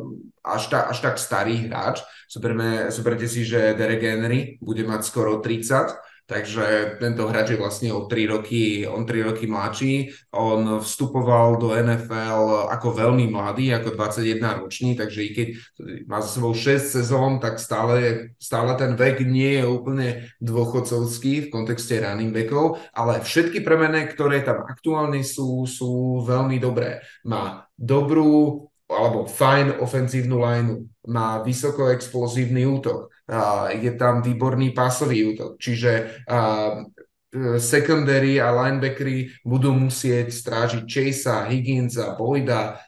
až, ta, až tak starý hráč. Zoberme, zoberte si, že Derek Henry bude mať skoro 30, takže tento hráč je vlastne o 3 roky, on 3 roky mladší. On vstupoval do NFL ako veľmi mladý, ako 21 ročný, takže i keď má za sebou 6 sezón, tak stále, stále ten vek nie je úplne dôchodcovský v kontexte running backov, ale všetky premené, ktoré tam aktuálne sú, sú veľmi dobré. Má dobrú alebo fajn ofenzívnu lineu, má vysoko explozívny útok, je tam výborný pásový útok, čiže secondary a linebackery budú musieť strážiť Chasea, Higginsa, Boyda,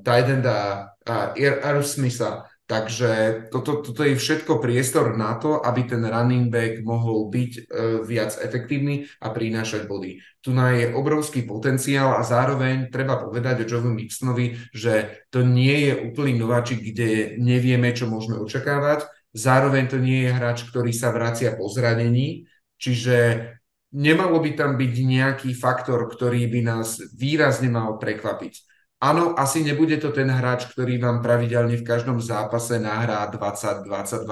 Tidenda, Aerosmitha, Takže toto, toto je všetko priestor na to, aby ten running back mohol byť e, viac efektívny a prinášať body. Tu na je obrovský potenciál a zároveň treba povedať Joe Mixonovi, že to nie je úplný nováčik, kde nevieme, čo môžeme očakávať. Zároveň to nie je hráč, ktorý sa vracia po zranení, čiže nemalo by tam byť nejaký faktor, ktorý by nás výrazne mal prekvapiť. Áno, asi nebude to ten hráč, ktorý vám pravidelne v každom zápase nahrá 20, 22,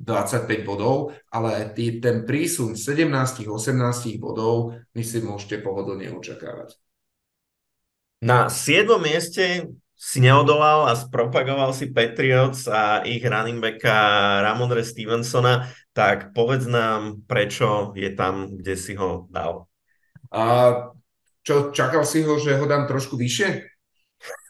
25 bodov, ale tý, ten prísun 17-18 bodov my si môžete pohodlne očakávať. Na 7. mieste si neodolal a spropagoval si Patriots a ich running backa Ramondre Stevensona, tak povedz nám, prečo je tam, kde si ho dal. A čo, čakal si ho, že ho dám trošku vyššie?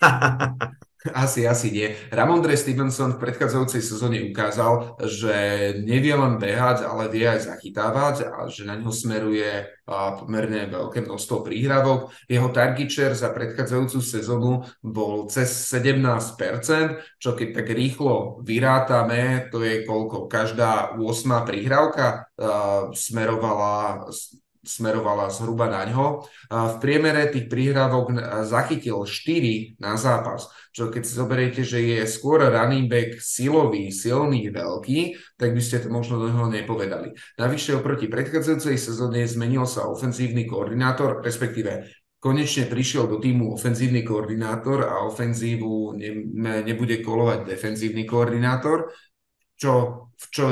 Asi, asi nie. Ramondre Stevenson v predchádzajúcej sezóne ukázal, že nevie len behať, ale vie aj zachytávať a že na ňo smeruje pomerne veľké množstvo príhravok. Jeho target share za predchádzajúcu sezónu bol cez 17%, čo keď tak rýchlo vyrátame, to je koľko? Každá 8. príhravka smerovala smerovala zhruba na ňo. V priemere tých príhrávok zachytil 4 na zápas, čo keď si zoberiete, že je skôr running back silový, silný, veľký, tak by ste to možno do neho nepovedali. Navyše oproti predchádzajúcej sezóne zmenil sa ofenzívny koordinátor, respektíve konečne prišiel do týmu ofenzívny koordinátor a ofenzívu ne, nebude kolovať defenzívny koordinátor, čo, čo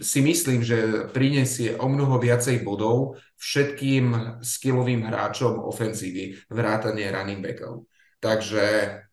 si myslím, že prinesie o mnoho viacej bodov všetkým skillovým hráčom ofenzívy, vrátane running backov. Takže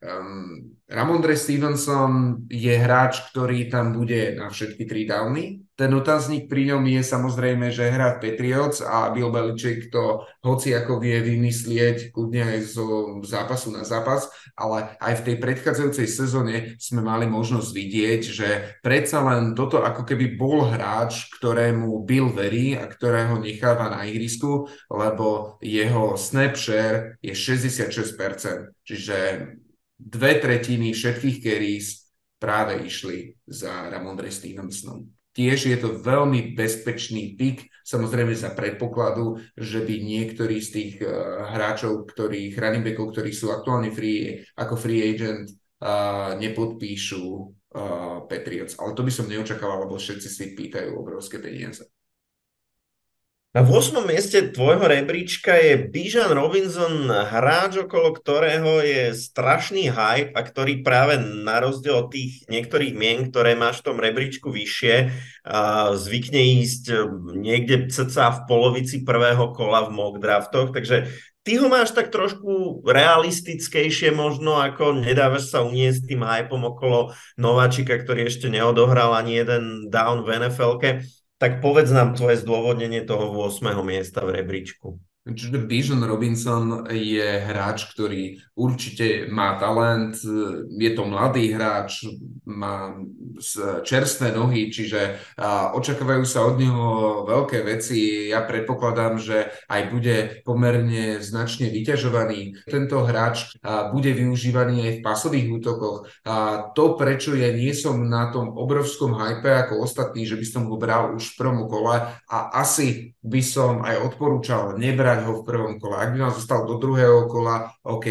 um, Ramondre Stevenson je hráč, ktorý tam bude na všetky tri downy, ten otáznik pri ňom je samozrejme, že hrá Patriots a Bill Belichick to hoci ako vie vymyslieť kľudne aj zo zápasu na zápas, ale aj v tej predchádzajúcej sezóne sme mali možnosť vidieť, že predsa len toto ako keby bol hráč, ktorému Bill verí a ktorého necháva na ihrisku, lebo jeho snap share je 66%, čiže dve tretiny všetkých carries práve išli za Ramondre Stevensonom. Tiež je to veľmi bezpečný pik, samozrejme za predpokladu, že by niektorí z tých uh, hráčov, ktorí, running backov, ktorí sú aktuálne free, ako free agent, uh, nepodpíšu uh, Patriots. Ale to by som neočakával, lebo všetci si pýtajú obrovské peniaze. Na 8. mieste tvojho rebríčka je Bijan Robinson, hráč, okolo ktorého je strašný hype a ktorý práve na rozdiel od tých niektorých mien, ktoré máš v tom rebríčku vyššie, zvykne ísť e, niekde cca v polovici prvého kola v mock draftoch, takže ty ho máš tak trošku realistickejšie možno, ako nedávaš sa uniesť tým hypom okolo Nováčika, ktorý ešte neodohral ani jeden down v NFL-ke tak povedz nám tvoje zdôvodnenie toho 8. miesta v rebríčku. Čiže Bijan Robinson je hráč, ktorý určite má talent, je to mladý hráč, má čerstvé nohy, čiže očakávajú sa od neho veľké veci. Ja predpokladám, že aj bude pomerne značne vyťažovaný. Tento hráč bude využívaný aj v pasových útokoch. A to, prečo ja nie som na tom obrovskom hype ako ostatní, že by som ho bral už v prvom kole a asi by som aj odporúčal nebrať vyhrať ho v prvom kole. Ak by nám zostal do druhého kola, OK,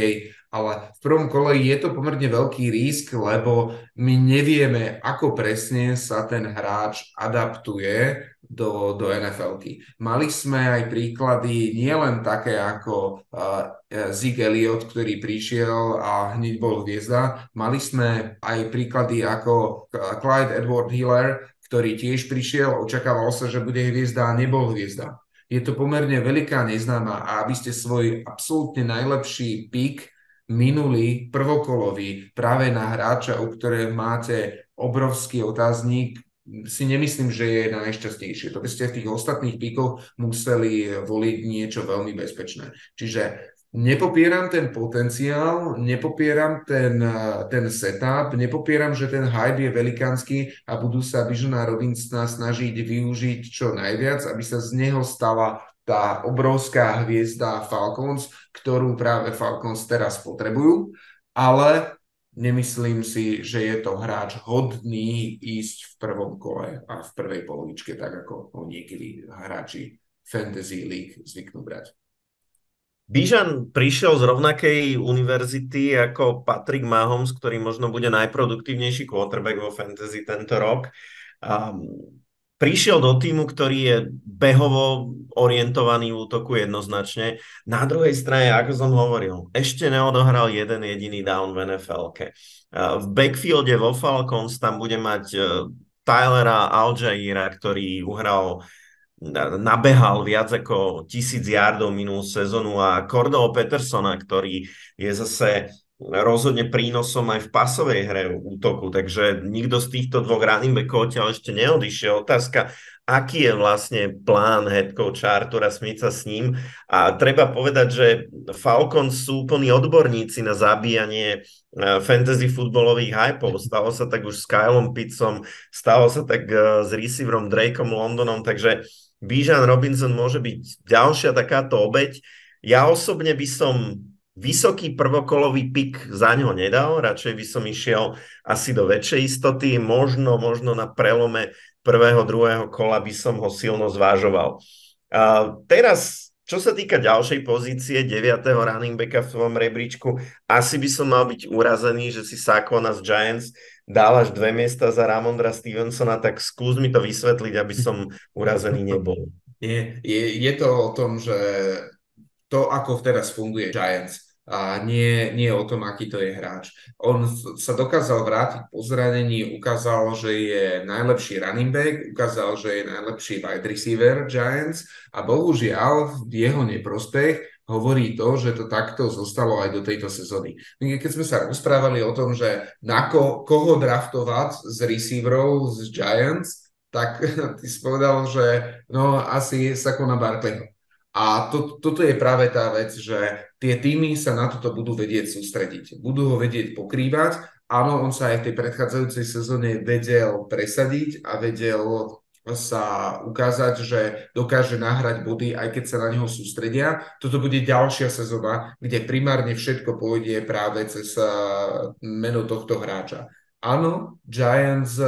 ale v prvom kole je to pomerne veľký risk, lebo my nevieme, ako presne sa ten hráč adaptuje do, do NFL-ky. Mali sme aj príklady nielen také ako uh, Zig Elliott, ktorý prišiel a hneď bol hviezda. Mali sme aj príklady ako Clyde Edward Hiller, ktorý tiež prišiel, očakával sa, že bude hviezda a nebol hviezda je to pomerne veľká neznáma a aby ste svoj absolútne najlepší pik minulý prvokolový práve na hráča, u ktorého máte obrovský otáznik, si nemyslím, že je najšťastnejšie. To by ste v tých ostatných píkoch museli voliť niečo veľmi bezpečné. Čiže Nepopieram ten potenciál, nepopieram ten, ten setup, nepopieram, že ten hype je velikánsky a budú sa Bijona Robinsona snažiť využiť čo najviac, aby sa z neho stala tá obrovská hviezda Falcons, ktorú práve Falcons teraz potrebujú, ale nemyslím si, že je to hráč hodný ísť v prvom kole a v prvej polovičke, tak ako ho niekedy hráči Fantasy League zvyknú brať. Bižan prišiel z rovnakej univerzity ako Patrick Mahomes, ktorý možno bude najproduktívnejší quarterback vo fantasy tento rok. Um, prišiel do týmu, ktorý je behovo orientovaný v útoku jednoznačne. Na druhej strane, ako som hovoril, ešte neodohral jeden jediný down v nfl -ke. V backfielde vo Falcons tam bude mať e, Tylera Aljaira, ktorý uhral nabehal viac ako tisíc yardov minulú sezónu a Cordell Petersona, ktorý je zase rozhodne prínosom aj v pasovej hre v útoku, takže nikto z týchto dvoch running backov odtiaľ ešte neodišiel. Otázka, aký je vlastne plán head coacha Artura Smitha s ním a treba povedať, že Falcons sú úplní odborníci na zabíjanie e, fantasy futbolových hypov. Stalo sa tak už s Kylom Pittsom, stalo sa tak e, s receiverom Drakeom Londonom, takže Bijan Robinson môže byť ďalšia takáto obeď. Ja osobne by som vysoký prvokolový pik za ňo nedal, radšej by som išiel asi do väčšej istoty, možno, možno na prelome prvého, druhého kola by som ho silno zvážoval. A teraz, čo sa týka ďalšej pozície, 9. running backa v svojom rebríčku, asi by som mal byť urazený, že si Sakona z Giants dal až dve miesta za Ramondra Stevensona, tak skús mi to vysvetliť, aby som urazený nebol. Je, je, je to o tom, že to, ako teraz funguje Giants, a nie, nie o tom, aký to je hráč. On sa dokázal vrátiť po zranení, ukázal, že je najlepší running back, ukázal, že je najlepší wide receiver Giants a bohužiaľ v jeho neprospech hovorí to, že to takto zostalo aj do tejto sezóny. Keď sme sa rozprávali o tom, že na ko, koho draftovať z receiverov z Giants, tak ty si povedal, že no asi Sakona Barkleyho. A to, toto je práve tá vec, že tie týmy sa na toto budú vedieť sústrediť. Budú ho vedieť pokrývať. Áno, on sa aj v tej predchádzajúcej sezóne vedel presadiť a vedel sa ukázať, že dokáže nahrať body, aj keď sa na neho sústredia. Toto bude ďalšia sezóna, kde primárne všetko pôjde práve cez meno tohto hráča. Áno, Giants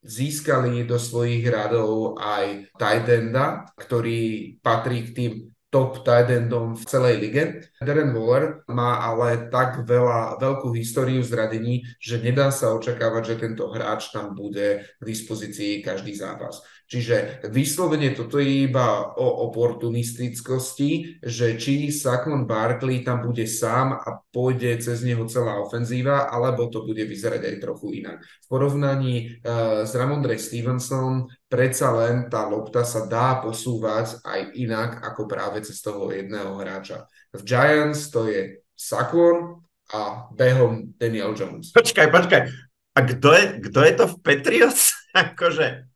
získali do svojich radov aj Tidenda, ktorý patrí k tým top tight endom v celej lige. Darren Waller má ale tak veľa, veľkú históriu zradení, že nedá sa očakávať, že tento hráč tam bude k dispozícii každý zápas. Čiže vyslovene toto je iba o oportunistickosti, že či Saquon Barkley tam bude sám a pôjde cez neho celá ofenzíva, alebo to bude vyzerať aj trochu inak. V porovnaní uh, s Ramondre Stevenson predsa len tá lopta sa dá posúvať aj inak ako práve cez toho jedného hráča. V Giants to je Saquon a behom Daniel Jones. Počkaj, počkaj. A kto je, kto je to v Patriots? akože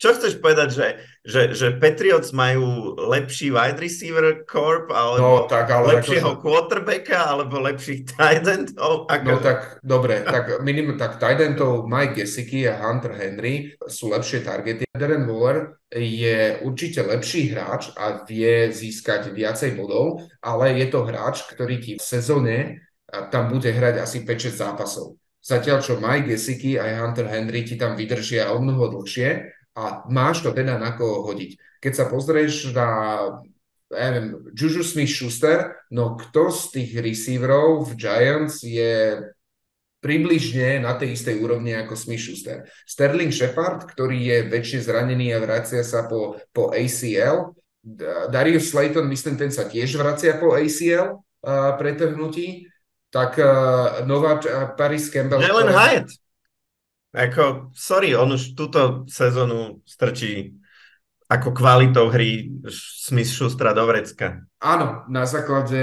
čo chceš povedať, že, že, že Patriots majú lepší wide receiver corp, alebo no, tak, ale lepšieho akože... quarterbacka, alebo lepších tight endov? Ako... No tak, dobre, tak minimum, tak tight endov Mike Gesicki a Hunter Henry sú lepšie targety. Darren Waller je určite lepší hráč a vie získať viacej bodov, ale je to hráč, ktorý ti v sezóne tam bude hrať asi 5-6 zápasov. Zatiaľ, čo Mike Gesicki aj Hunter Henry ti tam vydržia o mnoho dlhšie a máš to teda na koho hodiť. Keď sa pozrieš na ja neviem, Juju Smith-Schuster, no kto z tých receiverov v Giants je približne na tej istej úrovni ako Smith-Schuster. Sterling Shepard, ktorý je väčšie zranený a vracia sa po, po ACL. Darius Slayton, myslím, ten sa tiež vracia po ACL uh, pretrhnutí tak uh, nová uh, Paris Campbell... Jalen ktorá... Hyatt. Ako, sorry, on už túto sezónu strčí ako kvalitou hry Smith Schustra do vrecka. Áno, na základe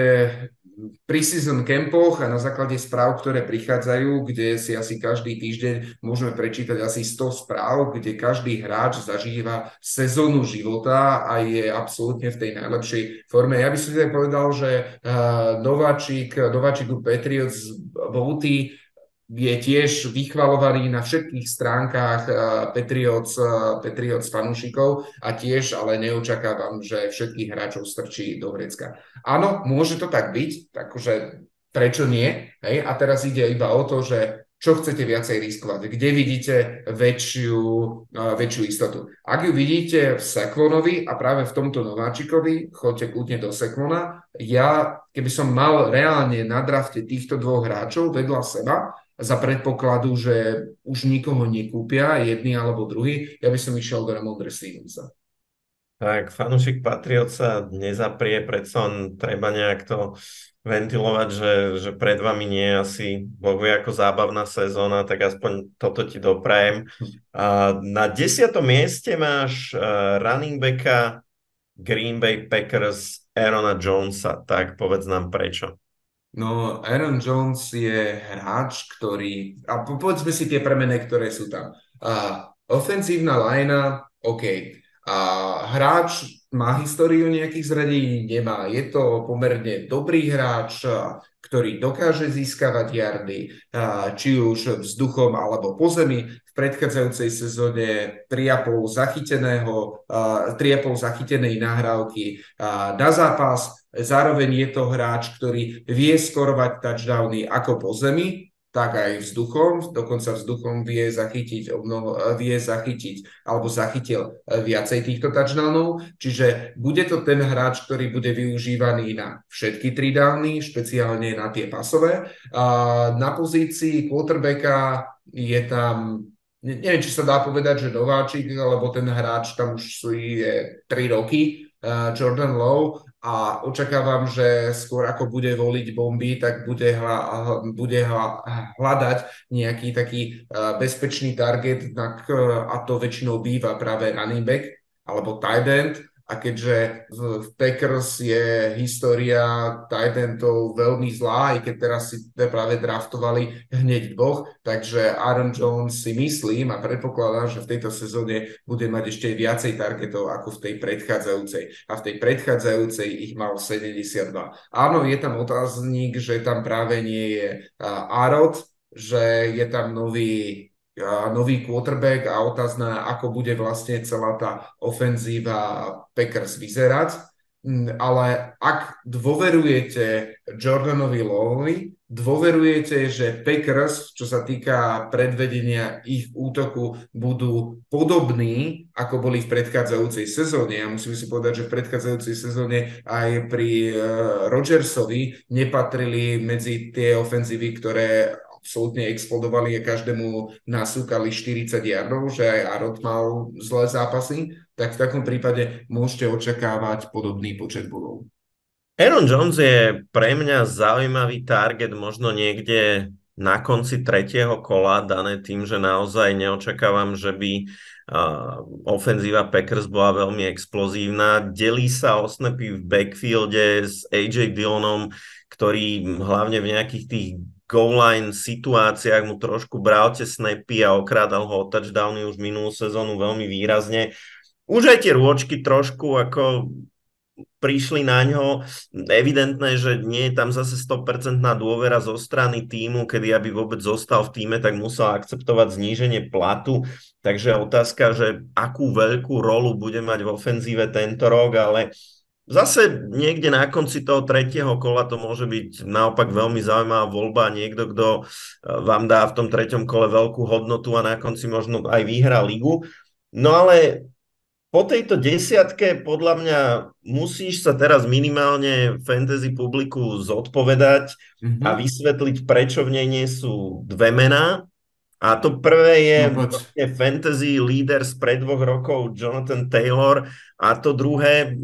pre-season campoch a na základe správ, ktoré prichádzajú, kde si asi každý týždeň môžeme prečítať asi 100 správ, kde každý hráč zažíva sezónu života a je absolútne v tej najlepšej forme. Ja by som teda povedal, že uh, Nováčik, Nováčik u Patriots Vouty je tiež vychvalovaný na všetkých stránkach uh, Patriots, uh, Patriots fanúšikov a tiež ale neočakávam, že všetkých hráčov strčí do vrecka. Áno, môže to tak byť, takže prečo nie? Hej? A teraz ide iba o to, že čo chcete viacej riskovať, kde vidíte väčšiu, uh, väčšiu istotu. Ak ju vidíte v Sekvonovi a práve v tomto nováčikovi, choďte kľudne do Sekvona. Ja, keby som mal reálne na drafte týchto dvoch hráčov vedľa seba, za predpokladu, že už nikoho nekúpia, jedný alebo druhý, ja by som išiel do Ramondre Stevensa. Tak, fanúšik Patriot sa nezaprie, predsa treba nejak to ventilovať, že, že pred vami nie je asi bohu ako zábavná sezóna, tak aspoň toto ti doprajem. A na desiatom mieste máš running backa Green Bay Packers Aarona Jonesa, tak povedz nám prečo. No, Aaron Jones je hráč, ktorý... A povedzme si tie premene, ktoré sú tam. A ofenzívna lajna, OK. A hráč má históriu nejakých zranení? Nemá. Je to pomerne dobrý hráč, ktorý dokáže získavať jardy, či už vzduchom alebo po zemi. V predchádzajúcej sezóne 3,5 zachyteného, 3,5 zachytenej nahrávky na zápas. Zároveň je to hráč, ktorý vie skorovať touchdowny ako po zemi, tak aj vzduchom, dokonca vzduchom vie zachytiť, obnoho, vie zachytiť alebo zachytil viacej týchto touchdownov, čiže bude to ten hráč, ktorý bude využívaný na všetky tri downy, špeciálne na tie pasové. A na pozícii quarterbacka je tam neviem, či sa dá povedať, že nováčik, lebo ten hráč tam už je 3 roky, Jordan Lowe, a očakávam, že skôr ako bude voliť bomby, tak bude, hla, bude hla, hľadať nejaký taký bezpečný target, a to väčšinou býva práve running back alebo tight end a keďže v Packers je história tight endov veľmi zlá, aj keď teraz si práve draftovali hneď dvoch, takže Aaron Jones si myslím a predpokladám, že v tejto sezóne bude mať ešte viacej targetov ako v tej predchádzajúcej. A v tej predchádzajúcej ich mal 72. Áno, je tam otáznik, že tam práve nie je Arod, že je tam nový nový quarterback a otázna, ako bude vlastne celá tá ofenzíva Packers vyzerať. Mm, ale ak dôverujete Jordanovi Lowovi, dôverujete, že Packers, čo sa týka predvedenia ich útoku, budú podobní, ako boli v predchádzajúcej sezóne. A musím si povedať, že v predchádzajúcej sezóne aj pri uh, Rodgersovi nepatrili medzi tie ofenzívy, ktoré absolútne explodovali a každému nasúkali 40 jardov, že aj Arod mal zlé zápasy, tak v takom prípade môžete očakávať podobný počet bodov. Aaron Jones je pre mňa zaujímavý target možno niekde na konci tretieho kola, dané tým, že naozaj neočakávam, že by uh, ofenzíva Packers bola veľmi explozívna. Delí sa o snapy v backfielde s AJ Dillonom, ktorý hlavne v nejakých tých goal line situáciách mu trošku bral tie snapy a okrádal ho o touchdowny už minulú sezónu veľmi výrazne. Už aj tie rôčky trošku ako prišli na ňo. Evidentné, že nie je tam zase 100% dôvera zo strany týmu, kedy aby vôbec zostal v týme, tak musel akceptovať zníženie platu. Takže otázka, že akú veľkú rolu bude mať v ofenzíve tento rok, ale uh, Zase niekde na konci toho tretieho kola to môže byť naopak veľmi zaujímavá voľba. Niekto, kto e, vám dá v tom treťom kole veľkú hodnotu a na konci možno aj vyhrá ligu. No ale po tejto desiatke podľa mňa musíš sa teraz minimálne fantasy publiku zodpovedať mm-hmm. a vysvetliť, prečo v nej nie sú dve mená. A to prvé je no, fantasy líder z pred dvoch rokov Jonathan Taylor a to druhé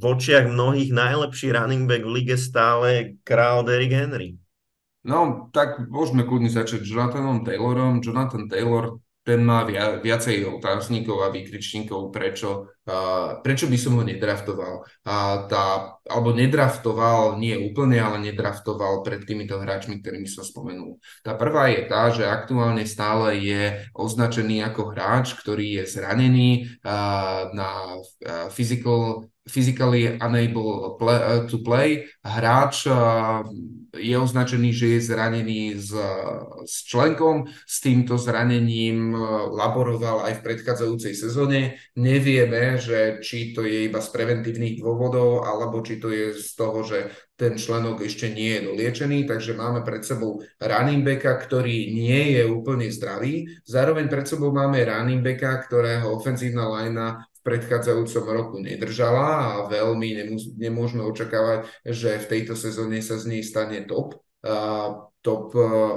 v očiach mnohých najlepší running back v lige stále král Derrick Henry. No, tak môžeme kľudne začať Jonathanom Taylorom. Jonathan Taylor ten má via, viacej otáznikov a výkričníkov, prečo, prečo by som ho nedraftoval. Uh, tá, alebo nedraftoval, nie úplne, ale nedraftoval pred týmito hráčmi, ktorými som spomenul. Tá prvá je tá, že aktuálne stále je označený ako hráč, ktorý je zranený na physical physically unable play, uh, to play. Hráč je označený, že je zranený s, s členkom. S týmto zranením uh, laboroval aj v predchádzajúcej sezóne. Nevieme, že či to je iba z preventívnych dôvodov, alebo či to je z toho, že ten členok ešte nie je doliečený, takže máme pred sebou running backa, ktorý nie je úplne zdravý. Zároveň pred sebou máme running backa, ktorého ofenzívna linea predchádzajúcom roku nedržala a veľmi nemôžeme očakávať, že v tejto sezóne sa z nej stane top. top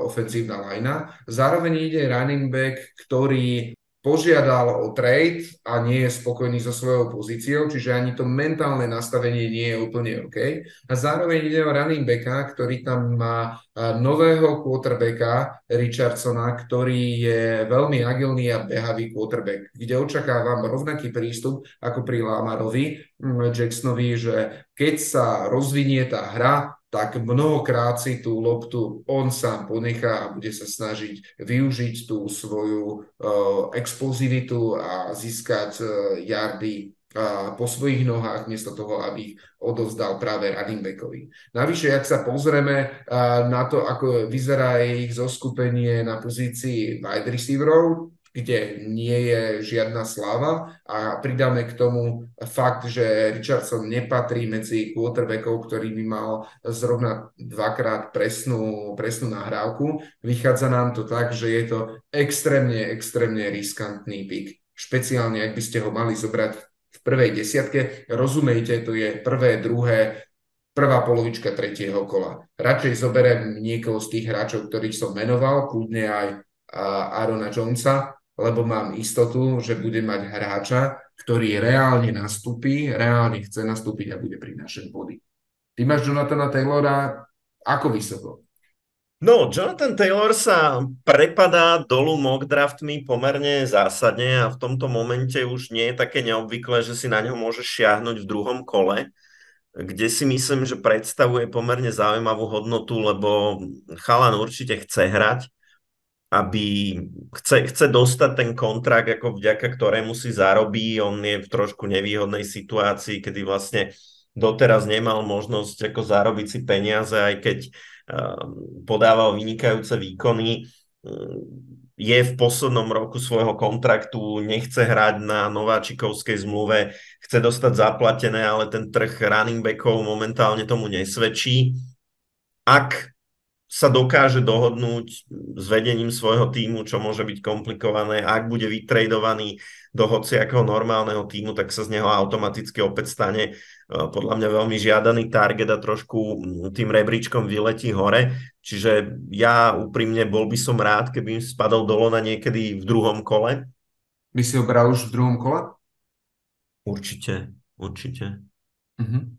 ofenzívna lajna. Zároveň ide running back, ktorý požiadal o trade a nie je spokojný so svojou pozíciou, čiže ani to mentálne nastavenie nie je úplne OK. A zároveň ide o running backa, ktorý tam má nového quarterbacka Richardsona, ktorý je veľmi agilný a behavý quarterback, kde očakávam rovnaký prístup ako pri Lamarovi Jacksonovi, že keď sa rozvinie tá hra, tak mnohokrát si tú loptu on sám ponechá a bude sa snažiť využiť tú svoju uh, explozivitu a získať uh, yardy uh, po svojich nohách, miesto toho, aby ich odovzdal práve running backovi. Navyše, ak sa pozrieme uh, na to, ako vyzerá ich zoskupenie na pozícii wide receiverov, kde nie je žiadna sláva a pridáme k tomu fakt, že Richardson nepatrí medzi quarterbackov, ktorý by mal zrovna dvakrát presnú, presnú nahrávku. Vychádza nám to tak, že je to extrémne, extrémne riskantný pick. Špeciálne, ak by ste ho mali zobrať v prvej desiatke. Rozumejte, to je prvé, druhé, prvá polovička tretieho kola. Radšej zoberiem niekoho z tých hráčov, ktorých som menoval, kľudne aj Arona Jonesa, lebo mám istotu, že bude mať hráča, ktorý reálne nastúpi, reálne chce nastúpiť a bude prinášať body. Ty máš Jonathana Taylora ako vysoko? No, Jonathan Taylor sa prepadá dolu mock draftmi pomerne zásadne a v tomto momente už nie je také neobvyklé, že si na ňo môžeš šiahnuť v druhom kole, kde si myslím, že predstavuje pomerne zaujímavú hodnotu, lebo chalan určite chce hrať aby chce, chce dostať ten kontrakt, ako vďaka ktorému si zarobí. On je v trošku nevýhodnej situácii, kedy vlastne doteraz nemal možnosť ako zarobiť si peniaze, aj keď uh, podával vynikajúce výkony. Uh, je v poslednom roku svojho kontraktu, nechce hrať na nováčikovskej zmluve, chce dostať zaplatené, ale ten trh running backov momentálne tomu nesvedčí. Ak sa dokáže dohodnúť s vedením svojho týmu, čo môže byť komplikované. Ak bude vytredovaný do hociakého normálneho týmu, tak sa z neho automaticky opäť stane e, podľa mňa veľmi žiadaný target a trošku tým rebríčkom vyletí hore. Čiže ja úprimne bol by som rád, keby im spadol do lona niekedy v druhom kole. By si ho bral už v druhom kole? Určite, určite. Uh-huh.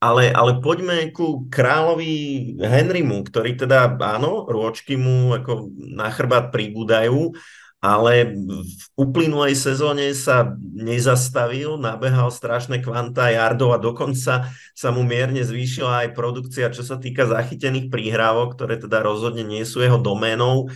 Ale, ale poďme ku kráľovi Henrymu, ktorý teda, áno, rôčky mu ako na chrbát pribúdajú, ale v uplynulej sezóne sa nezastavil, nabehal strašné kvanta jardov a dokonca sa mu mierne zvýšila aj produkcia, čo sa týka zachytených príhrávok, ktoré teda rozhodne nie sú jeho doménou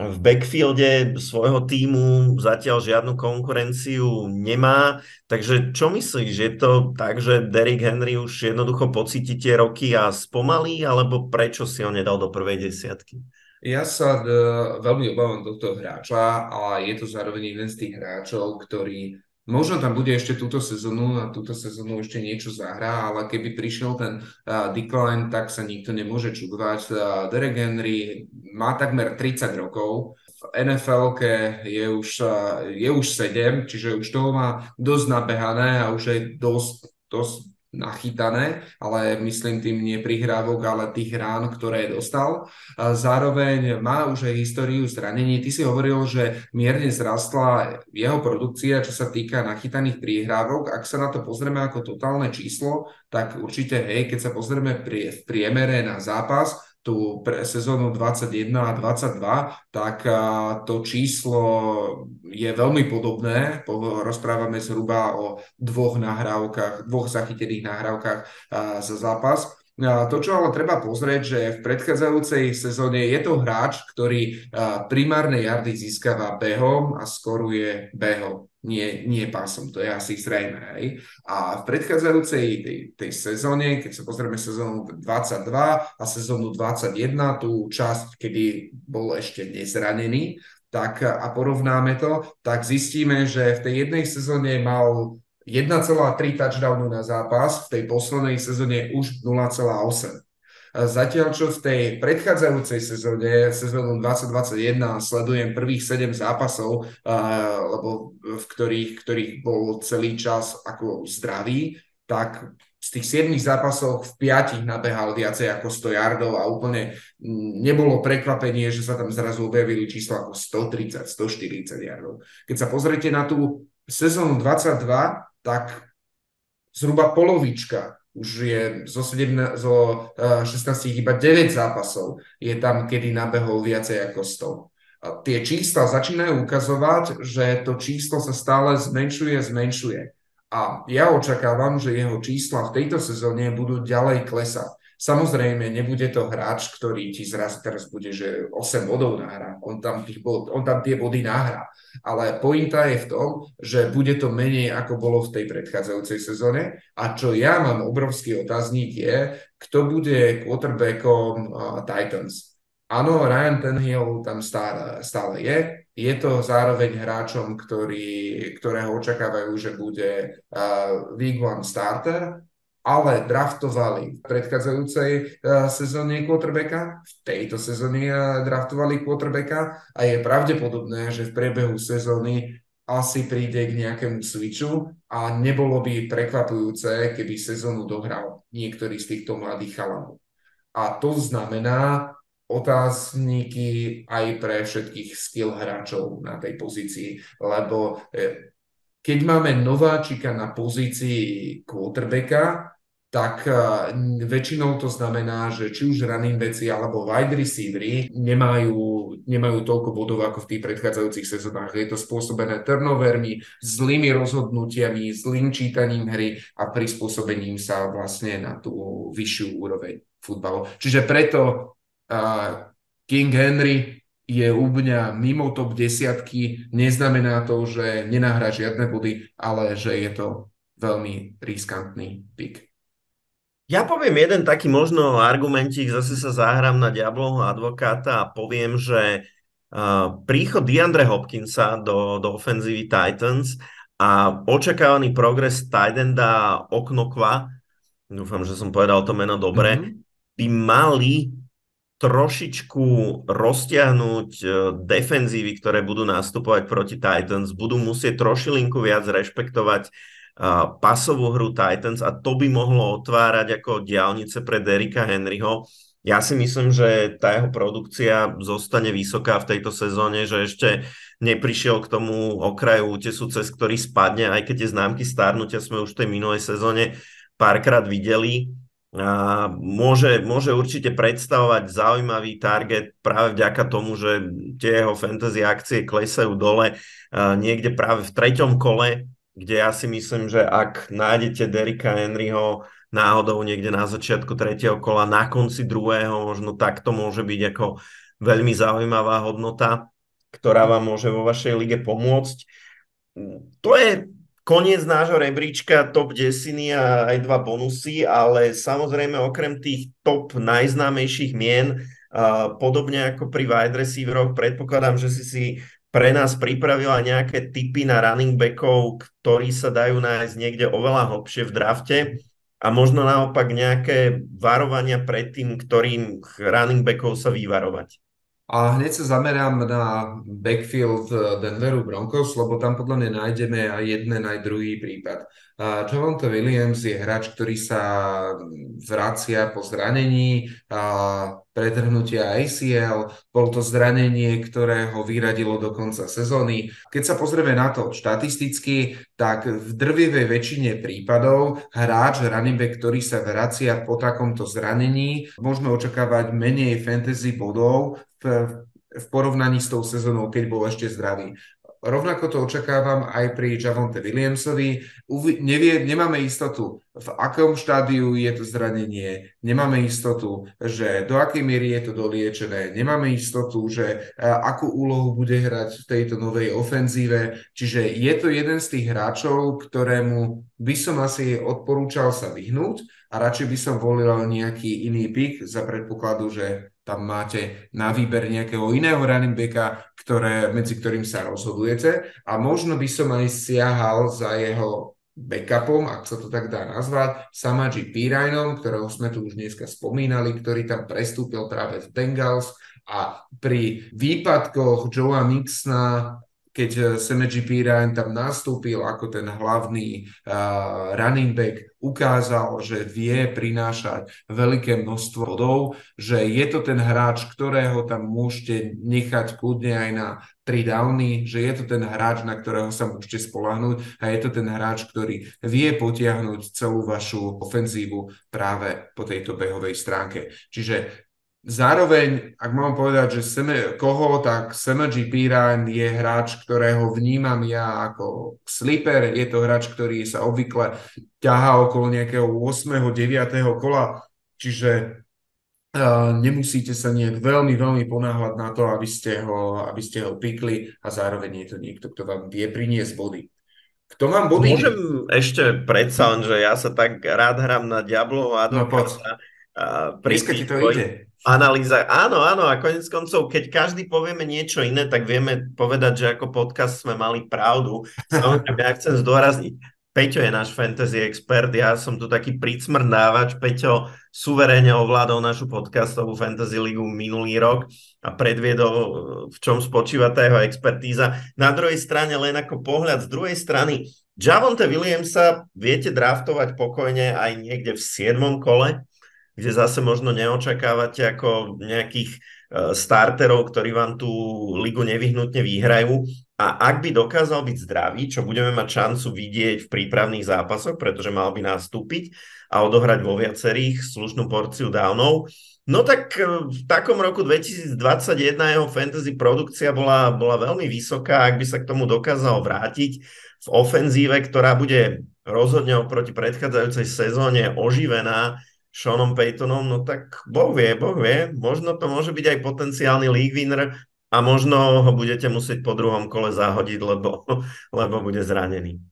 v backfielde svojho týmu zatiaľ žiadnu konkurenciu nemá. Takže čo myslíš? Je to tak, že Derrick Henry už jednoducho pocíti tie roky a spomalí, alebo prečo si ho nedal do prvej desiatky? Ja sa d- veľmi obávam tohto hráča, ale je to zároveň jeden z tých hráčov, ktorý Možno tam bude ešte túto sezónu a túto sezónu ešte niečo zahrá, ale keby prišiel ten uh, decline, tak sa nikto nemôže čudovať. Uh, Derek Henry má takmer 30 rokov, v nfl je už, uh, je už 7, čiže už toho má dosť nabehané a už je dosť, dosť nachytané, ale myslím tým nie prihrávok, ale tých rán, ktoré dostal. Zároveň má už aj históriu zranení. Ty si hovoril, že mierne zrastla jeho produkcia, čo sa týka nachytaných prihrávok. Ak sa na to pozrieme ako totálne číslo, tak určite, hej, keď sa pozrieme pri, v priemere na zápas, tú pre sezónu 21 a 22, tak to číslo je veľmi podobné. Rozprávame zhruba o dvoch nahrávkach, dvoch zachytených nahrávkach za zápas. To, čo ale treba pozrieť, že v predchádzajúcej sezóne je to hráč, ktorý primárne jardy získava behom a skoruje behom nie, nie pásom, to je asi zrejme. Hej. A v predchádzajúcej tej, tej sezóne, keď sa pozrieme sezónu 22 a sezónu 21, tú časť, kedy bol ešte nezranený, tak a porovnáme to, tak zistíme, že v tej jednej sezóne mal 1,3 touchdownu na zápas, v tej poslednej sezóne už 0,8. Zatiaľ, čo v tej predchádzajúcej sezóne, sezónu 2021, sledujem prvých 7 zápasov, lebo v ktorých, ktorých bol celý čas ako zdravý, tak z tých 7 zápasov v 5 nabehal viacej ako 100 yardov a úplne nebolo prekvapenie, že sa tam zrazu objavili čísla ako 130, 140 yardov. Keď sa pozriete na tú sezónu 22, tak zhruba polovička už je zo, 7, zo 16 iba 9 zápasov je tam, kedy nabehol viacej ako 100. A tie čísla začínajú ukazovať, že to číslo sa stále zmenšuje, zmenšuje. A ja očakávam, že jeho čísla v tejto sezóne budú ďalej klesať. Samozrejme, nebude to hráč, ktorý ti zraz teraz bude, že 8 bodov nahrá. On tam, tých bod, on tam tie body nahrá. Ale pointa je v tom, že bude to menej, ako bolo v tej predchádzajúcej sezóne. A čo ja mám obrovský otáznik je, kto bude quarterbackom uh, Titans. Áno, Ryan Tenhill tam stále, stále je. Je to zároveň hráčom, ktorý, ktorého očakávajú, že bude uh, Week One starter ale draftovali v predchádzajúcej uh, sezóne quarterbacka, v tejto sezóne uh, draftovali quarterbacka a je pravdepodobné, že v priebehu sezóny asi príde k nejakému switchu a nebolo by prekvapujúce, keby sezónu dohral niektorý z týchto mladých chalanov. A to znamená otázniky aj pre všetkých skill hráčov na tej pozícii, lebo eh, keď máme nováčika na pozícii quarterbacka, tak eh, väčšinou to znamená, že či už running backi alebo wide receivery nemajú, nemajú toľko bodov ako v tých predchádzajúcich sezónach. Je to spôsobené turnovermi, zlými rozhodnutiami, zlým čítaním hry a prispôsobením sa vlastne na tú vyššiu úroveň futbalu. Čiže preto uh, King Henry je u mňa mimo top desiatky, neznamená to, že nenahrá žiadne body, ale že je to veľmi riskantný pick. Ja poviem jeden taký možno argumentík, zase sa zahrám na diablovho advokáta a poviem, že uh, príchod DeAndre Hopkinsa do, do ofenzívy Titans a očakávaný progres Tidenda Oknokva, dúfam, že som povedal to meno dobre, mm-hmm. by mali trošičku roztiahnuť e, defenzívy, ktoré budú nastupovať proti Titans, budú musieť trošilinku viac rešpektovať pasovú hru Titans a to by mohlo otvárať ako diálnice pre Derika Henryho. Ja si myslím, že tá jeho produkcia zostane vysoká v tejto sezóne, že ešte neprišiel k tomu okraju útesu, cez ktorý spadne, aj keď tie známky starnutia sme už v tej minulej sezóne párkrát videli a môže, môže určite predstavovať zaujímavý target práve vďaka tomu, že tie jeho fantasy akcie klesajú dole niekde práve v treťom kole, kde ja si myslím, že ak nájdete Derika Henryho náhodou niekde na začiatku tretieho kola, na konci druhého, možno tak to môže byť ako veľmi zaujímavá hodnota, ktorá vám môže vo vašej lige pomôcť. To je koniec nášho rebríčka top 10 a aj dva bonusy, ale samozrejme okrem tých top najznámejších mien, podobne ako pri wide receiveroch, predpokladám, že si si pre nás pripravila nejaké typy na running backov, ktorí sa dajú nájsť niekde oveľa hlbšie v drafte a možno naopak nejaké varovania pred tým, ktorým running backov sa vyvarovať. A hneď sa zamerám na backfield Denveru Broncos, lebo tam podľa mňa nájdeme aj jeden, aj druhý prípad. Javonte Williams je hráč, ktorý sa vracia po zranení, pretrhnutia ACL, bol to zranenie, ktoré ho vyradilo do konca sezóny. Keď sa pozrieme na to štatisticky, tak v drvivej väčšine prípadov hráč, running back, ktorý sa vracia po takomto zranení, môžeme očakávať menej fantasy bodov v, v porovnaní s tou sezónou, keď bol ešte zdravý. Rovnako to očakávam aj pri Javonte Williamsovi. Uvi- nevie, nemáme istotu, v akom štádiu je to zranenie, nemáme istotu, že do akej miery je to doliečené, nemáme istotu, že akú úlohu bude hrať v tejto novej ofenzíve. Čiže je to jeden z tých hráčov, ktorému by som asi odporúčal sa vyhnúť a radšej by som volil nejaký iný pick za predpokladu, že tam máte na výber nejakého iného running backa, ktoré, medzi ktorým sa rozhodujete. A možno by som aj siahal za jeho backupom, ak sa to tak dá nazvať, Samaji Pirajnom, ktorého sme tu už dneska spomínali, ktorý tam prestúpil práve v Bengals. A pri výpadkoch Joea Mixna keď Semeji Piran tam nastúpil ako ten hlavný uh, running back, ukázal, že vie prinášať veľké množstvo bodov, že je to ten hráč, ktorého tam môžete nechať kľudne aj na tri downy, že je to ten hráč, na ktorého sa môžete spolahnúť a je to ten hráč, ktorý vie potiahnuť celú vašu ofenzívu práve po tejto behovej stránke. Čiže Zároveň, ak mám povedať, že Seme, koho, tak Semeji Piran je hráč, ktorého vnímam ja ako sleeper. Je to hráč, ktorý sa obvykle ťahá okolo nejakého 8. 9. kola, čiže uh, nemusíte sa nejak veľmi, veľmi ponáhľať na to, aby ste ho, aby ste ho pikli a zároveň je to niekto, kto vám vie priniesť body. Kto mám body? Môžem ešte predsa, že ja sa tak rád hrám na Diablo a no, poď. A pri ti to ide analýza. Áno, áno, a konec koncov, keď každý povieme niečo iné, tak vieme povedať, že ako podcast sme mali pravdu. Samozrejme, ja chcem zdôrazniť, Peťo je náš fantasy expert, ja som tu taký pricmrdávač. Peťo suverénne ovládol našu podcastovú fantasy ligu minulý rok a predviedol, v čom spočíva tá jeho expertíza. Na druhej strane len ako pohľad, z druhej strany Javonte Williamsa viete draftovať pokojne aj niekde v 7. kole, kde zase možno neočakávate ako nejakých e, starterov, ktorí vám tú ligu nevyhnutne vyhrajú. A ak by dokázal byť zdravý, čo budeme mať šancu vidieť v prípravných zápasoch, pretože mal by nastúpiť a odohrať vo viacerých slušnú porciu downov, no tak e, v takom roku 2021 jeho fantasy produkcia bola, bola veľmi vysoká, ak by sa k tomu dokázal vrátiť v ofenzíve, ktorá bude rozhodne oproti predchádzajúcej sezóne oživená Seanom Paytonom, no tak Boh vie, Boh vie, možno to môže byť aj potenciálny league winner a možno ho budete musieť po druhom kole zahodiť, lebo, lebo bude zranený.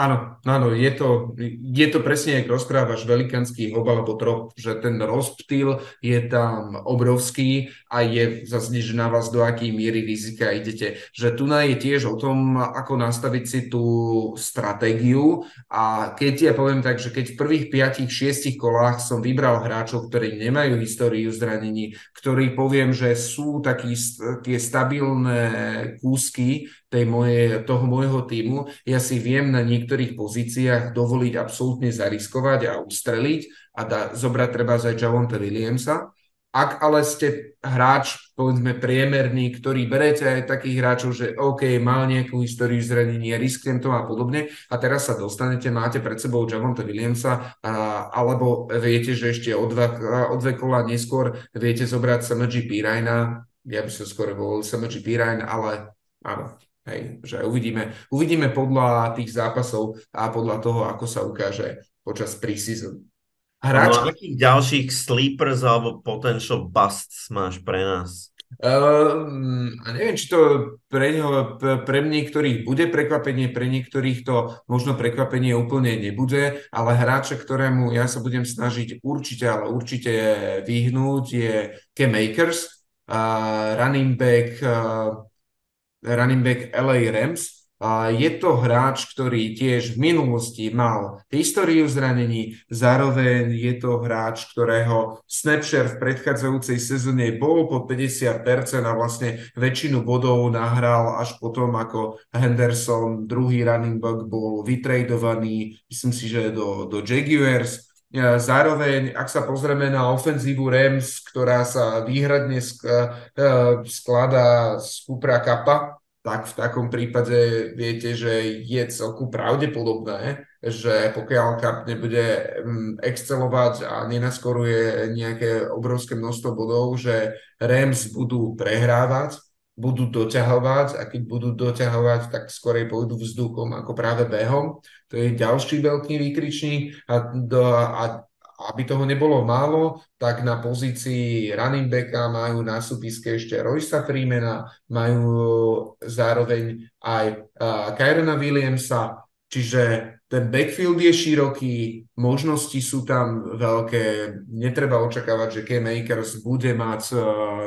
Áno, áno, je to, je to presne, ako rozprávaš, velikánsky obal alebo troch, že ten rozptýl je tam obrovský a je zase že na vás do akej miery rizika idete. Že tu je tiež o tom, ako nastaviť si tú stratégiu a keď ja poviem tak, že keď v prvých 5-6 kolách som vybral hráčov, ktorí nemajú históriu zranení, ktorí poviem, že sú takí tie stabilné kúsky tej moje, toho môjho týmu, ja si viem na niektorých pozíciách dovoliť absolútne zariskovať a ustreliť a da, zobrať treba aj Javonte Williamsa. Ak ale ste hráč, povedzme priemerný, ktorý berete aj takých hráčov, že OK, mal nejakú históriu zranenia, risknem to a podobne a teraz sa dostanete, máte pred sebou Javonte Williamsa a, alebo viete, že ešte o, dva, o dve kola neskôr viete zobrať Samaji Pirajna, ja by som skôr volil Samaji Pirajn, ale áno, Hej, že uvidíme, uvidíme podľa tých zápasov a podľa toho, ako sa ukáže počas preseason. Hráč... No, akých ďalších sleepers alebo potential busts máš pre nás? Uh, neviem, či to pre, neho, pre niektorých bude prekvapenie, pre niektorých to možno prekvapenie úplne nebude, ale hráča, ktorému ja sa budem snažiť určite, ale určite vyhnúť je Cam Akers, uh, running back uh, running back LA Rams. A je to hráč, ktorý tiež v minulosti mal históriu zranení, zároveň je to hráč, ktorého snapshare v predchádzajúcej sezóne bol pod 50% a vlastne väčšinu bodov nahral až potom, ako Henderson, druhý running back, bol vytradovaný, myslím si, že do, do Jaguars. Zároveň, ak sa pozrieme na ofenzívu Rams, ktorá sa výhradne skladá z Kupra Kappa, tak v takom prípade viete, že je celku pravdepodobné, že pokiaľ Cup nebude mm, excelovať a nenaskoruje nejaké obrovské množstvo bodov, že Rams budú prehrávať, budú doťahovať a keď budú doťahovať, tak skorej pôjdu vzduchom ako práve behom. To je ďalší veľký výkričník a, a aby toho nebolo málo, tak na pozícii running backa majú na súpiske ešte Roysa Freemana, majú zároveň aj uh, Kyrona Williamsa, čiže ten backfield je široký, možnosti sú tam veľké, netreba očakávať, že Cam Akers bude mať uh,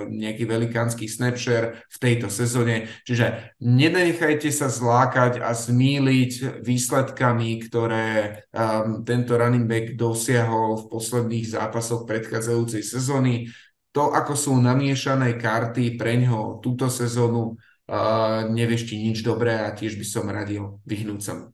nejaký velikánsky snapshare v tejto sezóne, čiže nenechajte sa zlákať a zmýliť výsledkami, ktoré um, tento running back dosiahol v posledných zápasoch predchádzajúcej sezóny. To, ako sú namiešané karty pre ňo túto sezónu, uh, nevieš ti nič dobré a tiež by som radil vyhnúť sa mu.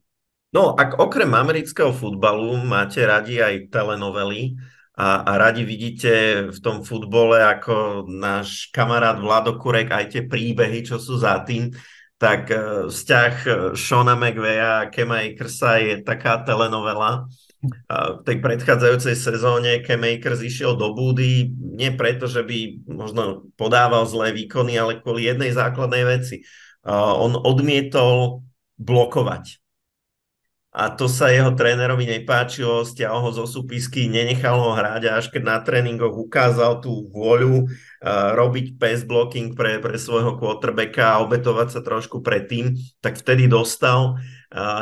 No, ak okrem amerického futbalu máte radi aj telenovely a, a radi vidíte v tom futbole ako náš kamarát Vlado Kurek aj tie príbehy, čo sú za tým, tak uh, vzťah Shona McVeya a Kema Akersa je taká telenovela, v tej predchádzajúcej sezóne Cam Akers išiel do búdy nie preto, že by možno podával zlé výkony, ale kvôli jednej základnej veci. On odmietol blokovať. A to sa jeho trénerovi nepáčilo, stiahol ho zo súpisky, nenechal ho hrať a až keď na tréningoch ukázal tú vôľu uh, robiť pass blocking pre, pre svojho quarterbacka a obetovať sa trošku predtým, tak vtedy dostal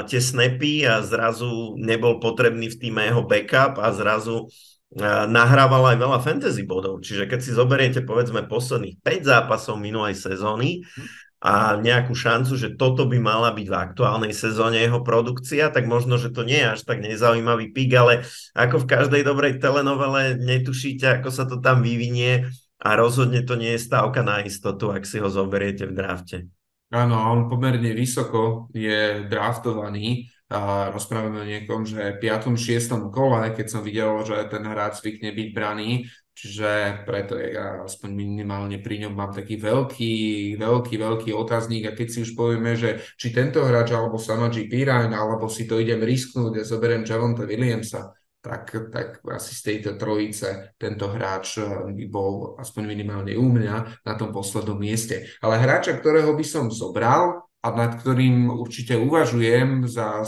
tie snapy a zrazu nebol potrebný v týme jeho backup a zrazu nahrával aj veľa fantasy bodov. Čiže keď si zoberiete povedzme posledných 5 zápasov minulej sezóny a nejakú šancu, že toto by mala byť v aktuálnej sezóne jeho produkcia, tak možno, že to nie je až tak nezaujímavý pik, ale ako v každej dobrej telenovele netušíte, ako sa to tam vyvinie a rozhodne to nie je stávka na istotu, ak si ho zoberiete v drafte. Áno, on pomerne vysoko je draftovaný. A rozprávame o niekom, že 5. 6. kole, keď som videl, že ten hráč zvykne byť braný, čiže preto ja aspoň minimálne pri ňom mám taký veľký, veľký, veľký otáznik a keď si už povieme, že či tento hráč alebo Samaji Pirine, alebo si to idem risknúť a zoberiem Javonta Williamsa, tak, tak asi z tejto trojice tento hráč eh, by bol aspoň minimálne u mňa na tom poslednom mieste. Ale hráča, ktorého by som zobral a nad ktorým určite uvažujem za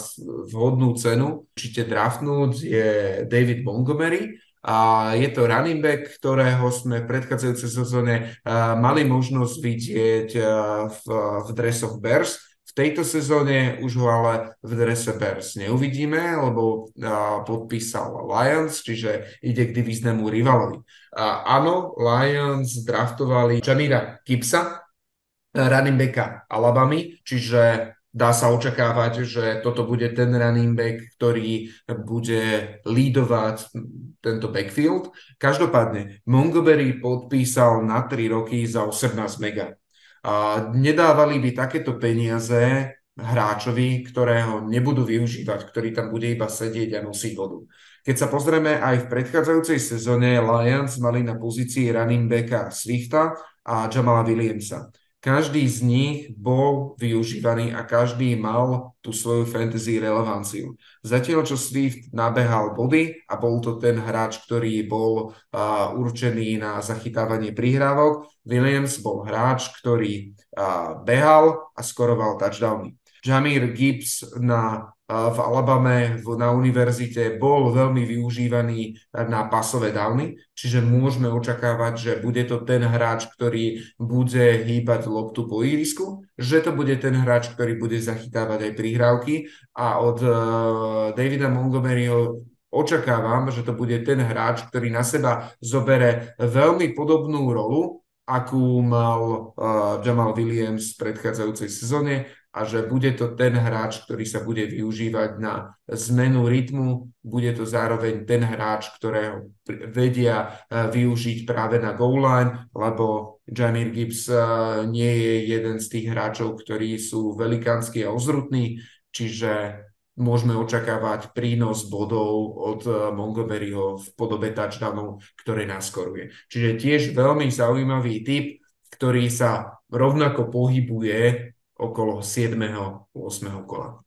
vhodnú cenu, určite draftnúť, je David Montgomery. A je to running back, ktorého sme v predchádzajúcej sezóne mali možnosť vidieť v, v dresoch Bears v tejto sezóne už ho ale v drese Bears neuvidíme, lebo podpísal Lions, čiže ide k divíznemu rivalovi. A áno, Lions draftovali Jamira Gibsa, running backa Alabamy, čiže dá sa očakávať, že toto bude ten running back, ktorý bude lídovať tento backfield. Každopádne, Montgomery podpísal na 3 roky za 18 mega. A nedávali by takéto peniaze hráčovi, ktorého nebudú využívať, ktorý tam bude iba sedieť a nosiť vodu. Keď sa pozrieme aj v predchádzajúcej sezóne, Lions mali na pozícii running backa Swifta a Jamala Williamsa. Každý z nich bol využívaný a každý mal tú svoju fantasy relevanciu. Zatiaľ, čo Swift nabehal body a bol to ten hráč, ktorý bol uh, určený na zachytávanie prihrávok, Williams bol hráč, ktorý uh, behal a skoroval touchdowny. Jamir Gibbs na v Alabame na univerzite bol veľmi využívaný na pasové downy, čiže môžeme očakávať, že bude to ten hráč, ktorý bude hýbať loptu po ihrisku, že to bude ten hráč, ktorý bude zachytávať aj prihrávky. A od uh, Davida Montgomeryho očakávam, že to bude ten hráč, ktorý na seba zobere veľmi podobnú rolu, akú mal uh, Jamal Williams v predchádzajúcej sezóne a že bude to ten hráč, ktorý sa bude využívať na zmenu rytmu, bude to zároveň ten hráč, ktorého vedia eh, využiť práve na goal line, lebo Jamir Gibbs eh, nie je jeden z tých hráčov, ktorí sú velikánsky a ozrutní, čiže môžeme očakávať prínos bodov od eh, Montgomeryho v podobe touchdownov, ktoré naskoruje. Čiže tiež veľmi zaujímavý typ, ktorý sa rovnako pohybuje okolo 7. 8. kola.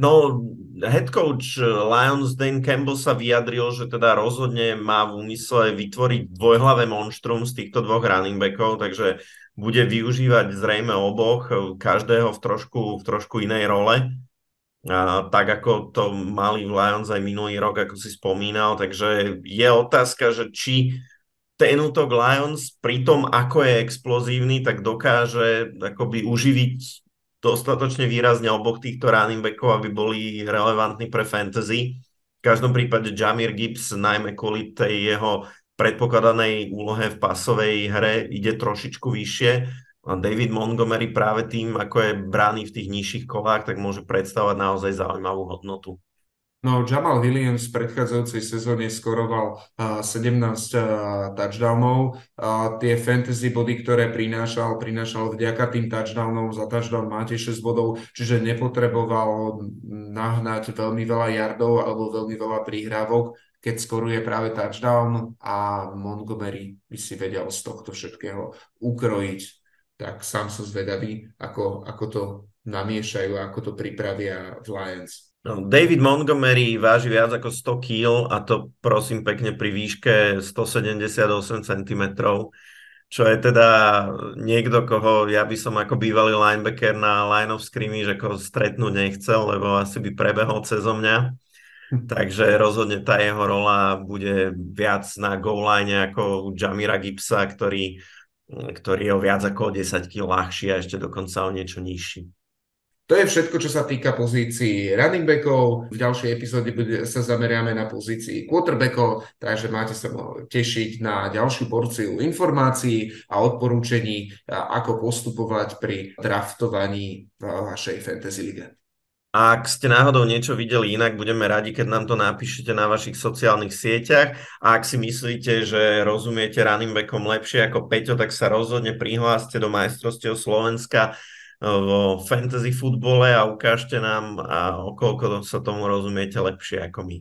No, head coach Lions Dan Campbell sa vyjadril, že teda rozhodne má v úmysle vytvoriť dvojhlavé monštrum z týchto dvoch running backov, takže bude využívať zrejme oboch, každého v trošku, v trošku inej role. A, tak ako to mali v Lions aj minulý rok, ako si spomínal, takže je otázka, že či ten útok Lions pri tom, ako je explozívny, tak dokáže akoby uživiť dostatočne výrazne oboch týchto running backov, aby boli relevantní pre fantasy. V každom prípade Jamir Gibbs, najmä kvôli tej jeho predpokladanej úlohe v pasovej hre, ide trošičku vyššie. A David Montgomery práve tým, ako je brány v tých nižších kolách, tak môže predstavovať naozaj zaujímavú hodnotu. No, Jamal Williams v predchádzajúcej sezóne skoroval uh, 17 uh, touchdownov. Tie fantasy body, ktoré prinášal, prinášal vďaka tým touchdownom. Za touchdown máte 6 bodov, čiže nepotreboval nahnať veľmi veľa yardov alebo veľmi veľa prihrávok, keď skoruje práve touchdown a Montgomery by si vedel z tohto všetkého ukrojiť. Tak sám som zvedavý, ako, ako to namiešajú, ako to pripravia v Lions. No, David Montgomery váži viac ako 100 kg a to prosím pekne pri výške 178 cm, čo je teda niekto, koho ja by som ako bývalý linebacker na line of scrimmage ako stretnúť nechcel, lebo asi by prebehol cez mňa. Takže rozhodne tá jeho rola bude viac na goal line ako Jamira Gibsa, ktorý, ktorý je o viac ako 10 kg ľahší a ešte dokonca o niečo nižší. To je všetko, čo sa týka pozícií running backov. V ďalšej epizóde sa zameriame na pozícii quarterbackov, takže máte sa tešiť na ďalšiu porciu informácií a odporúčení, ako postupovať pri draftovaní v vašej fantasy lige. Ak ste náhodou niečo videli inak, budeme radi, keď nám to napíšete na vašich sociálnych sieťach. A ak si myslíte, že rozumiete running backom lepšie ako Peťo, tak sa rozhodne prihláste do majstrovstiev Slovenska vo fantasy futbole a ukážte nám, a okolko sa tomu rozumiete lepšie ako my.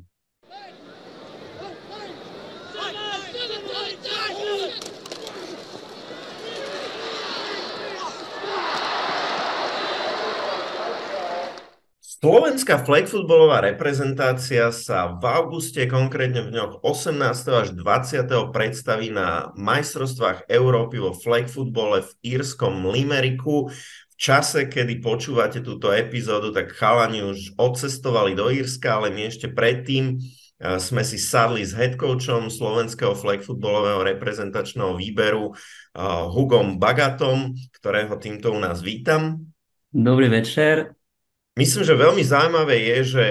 Slovenská flagfootballová reprezentácia sa v auguste, konkrétne v dňoch 18. až 20. predstaví na majstrovstvách Európy vo flagfootbole v írskom Limeriku čase, kedy počúvate túto epizódu, tak chalani už odcestovali do Írska, ale my ešte predtým eh, sme si sadli s headcoachom slovenského flagfootballového reprezentačného výberu eh, Hugom Bagatom, ktorého týmto u nás vítam. Dobrý večer. Myslím, že veľmi zaujímavé je, že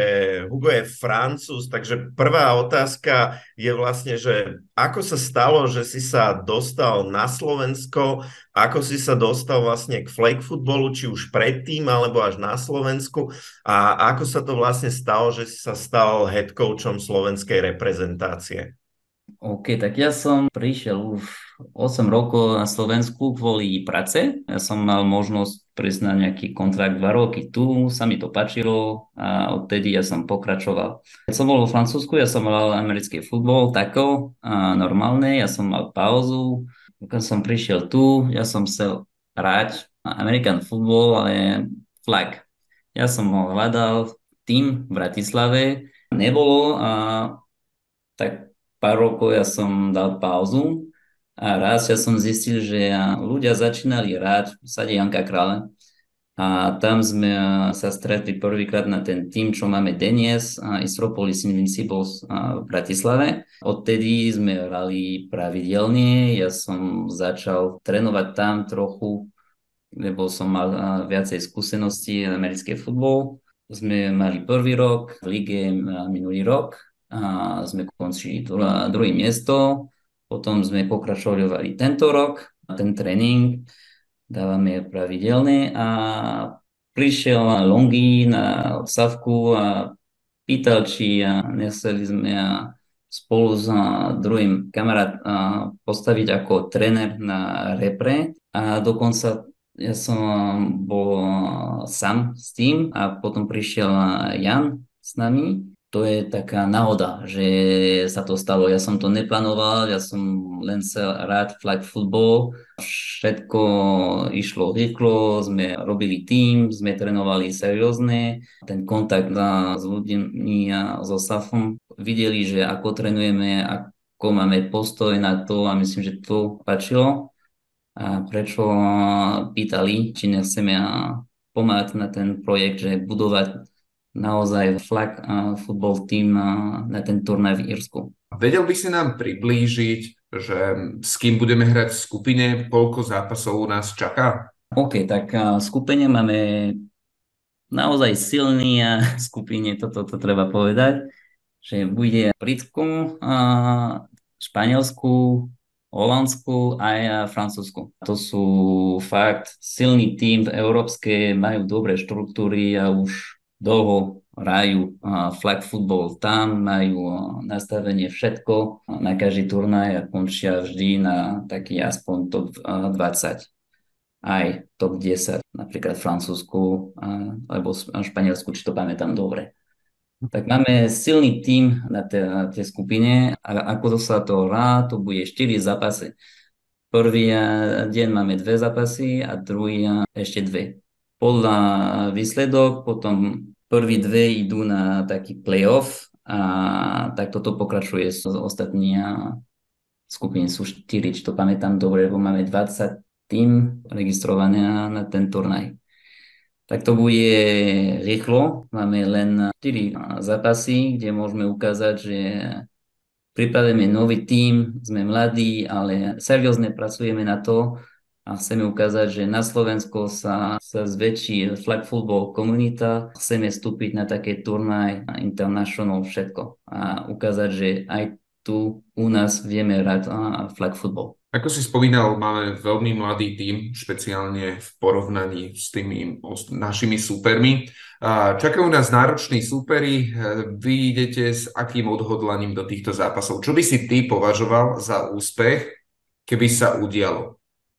Hugo je francúz, takže prvá otázka je vlastne, že ako sa stalo, že si sa dostal na Slovensko, ako si sa dostal vlastne k flag footballu, či už predtým, alebo až na Slovensku a ako sa to vlastne stalo, že si sa stal head coachom slovenskej reprezentácie? OK, tak ja som prišiel už 8 rokov na Slovensku kvôli práce. Ja som mal možnosť prísť na nejaký kontrakt 2 roky tu, sa mi to páčilo a odtedy ja som pokračoval. Keď som bol vo Francúzsku, ja som mal americký futbol tako, a normálne, ja som mal pauzu. Keď som prišiel tu, ja som chcel hrať American football, ale flag. Ja som ho hľadal tým v Bratislave, nebolo a tak pár rokov ja som dal pauzu a raz ja som zistil, že ľudia začínali hrať v sade Janka Krále a tam sme sa stretli prvýkrát na ten tým, čo máme dnes, Istropolis Invincibles v Bratislave. Odtedy sme hrali pravidelne, ja som začal trénovať tam trochu, lebo som mal viacej skúseností americký futbol. Sme mali prvý rok v lige minulý rok a sme končili druhé miesto, potom sme pokračovali tento rok, ten tréning dávame pravidelne a prišiel Longy na odsavku a pýtal, či nechceli sme spolu s druhým kamarát postaviť ako tréner na repre. A dokonca ja som bol sám s tým a potom prišiel Jan s nami to je taká náhoda, že sa to stalo. Ja som to neplánoval, ja som len chcel rád flag football. Všetko išlo rýchlo, sme robili tým, sme trénovali seriózne. Ten kontakt s ľuďmi a so Safom videli, že ako trénujeme, ako máme postoj na to a myslím, že to páčilo. A prečo pýtali, či nechceme pomáhať na ten projekt, že budovať naozaj flag futbol tým na ten turnaj v Írsku. Vedel by si nám priblížiť, že s kým budeme hrať v skupine, koľko zápasov nás čaká? OK, tak v skupine máme naozaj silný skupine, toto to, to treba povedať, že bude Britsku, Španielsku, Holandsku a Francúzsku. To sú fakt silný tým v európske, majú dobré štruktúry a už dlho hrajú flag football tam, majú nastavenie všetko na každý turnaj a končia vždy na taký aspoň top 20 aj top 10, napríklad Francúzsku alebo Španielsku, či to pamätám dobre. Tak máme silný tím na tej skupine a ako to sa to hrá, to bude 4 zápasy. Prvý deň máme dve zápasy a druhý ešte dve. Podľa výsledok potom Prví dve idú na taký playoff a tak toto pokračuje s ostatní skupiny sú 4, či to pamätám dobre, lebo máme 20 tým registrované na ten turnaj. Tak to bude rýchlo, máme len 4 zápasy, kde môžeme ukázať, že pripravíme nový tým, sme mladí, ale seriózne pracujeme na to, a chceme ukázať, že na Slovensko sa, sa zväčší flag football komunita. Chceme vstúpiť na také turnaj international všetko a ukázať, že aj tu u nás vieme hrať flag football. Ako si spomínal, máme veľmi mladý tím, špeciálne v porovnaní s tými našimi súpermi. Čakajú nás nároční súperi. Vy idete s akým odhodlaním do týchto zápasov? Čo by si ty považoval za úspech, keby sa udialo?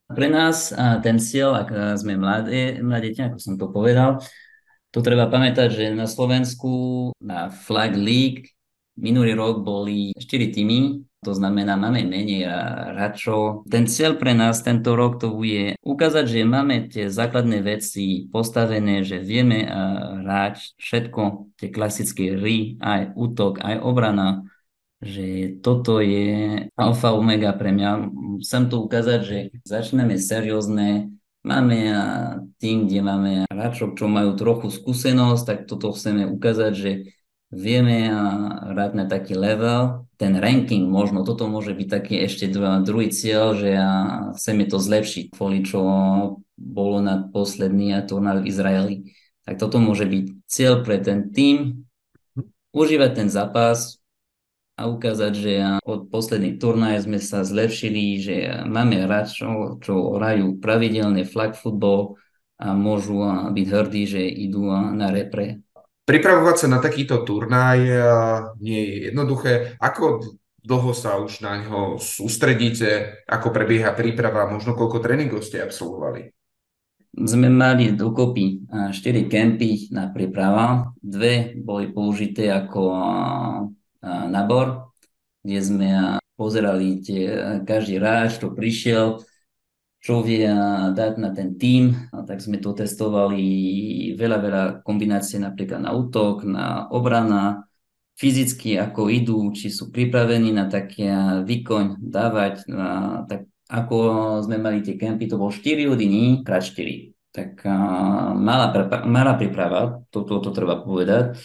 Pre nás ten cieľ, ak sme mladé, mladé ako som to povedal, to treba pamätať, že na Slovensku na Flag League minulý rok boli 4 týmy, to znamená, máme menej hráčov. Ten cieľ pre nás tento rok to bude ukázať, že máme tie základné veci postavené, že vieme hrať všetko, tie klasické hry, aj útok, aj obrana, že toto je alfa omega pre mňa. Chcem to ukázať, že začneme seriózne, máme tým, kde máme hráčov, čo majú trochu skúsenosť, tak toto chceme ukázať, že vieme hrať na taký level, ten ranking možno, toto môže byť taký ešte druhý cieľ, že chceme to zlepšiť, kvôli čo bolo na posledný turnaj v Izraeli. Tak toto môže byť cieľ pre ten tým, užívať ten zápas, a ukázať, že od posledných turnaj sme sa zlepšili, že máme hráčov, čo hrajú pravidelne flag football a môžu byť hrdí, že idú na repre. Pripravovať sa na takýto turnaj nie je jednoduché. Ako dlho sa už na ňo sústredíte, ako prebieha príprava, možno koľko tréningov ste absolvovali? Sme mali dokopy 4 kempy na príprava. Dve boli použité ako nabor, kde sme pozerali tie, každý hráč, čo prišiel, čo vie dať na ten tým, a tak sme to testovali veľa, veľa kombinácií napríklad na útok, na obrana, fyzicky ako idú, či sú pripravení na taký výkon dávať, a, tak ako sme mali tie kempy, to bol 4 hodiny krát 4. Tak a, malá, malá príprava, to, to, to treba povedať.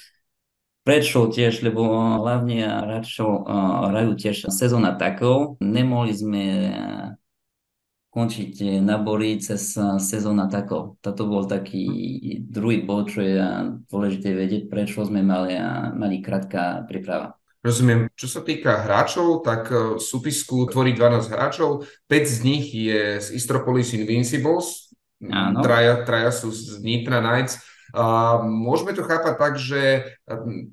Prečo tiež, lebo hlavne hráčov hrajú tiež sezóna takov. Nemohli sme končiť nabory cez sezóna takov. Toto bol taký druhý bod, čo je dôležité vedieť, prečo sme mali, mali krátka príprava. Rozumiem. Čo sa týka hráčov, tak v súpisku tvorí 12 hráčov, 5 z nich je z Istropolis Invincibles, Áno. Traja, traja sú z Nitra Knights a môžeme to chápať tak, že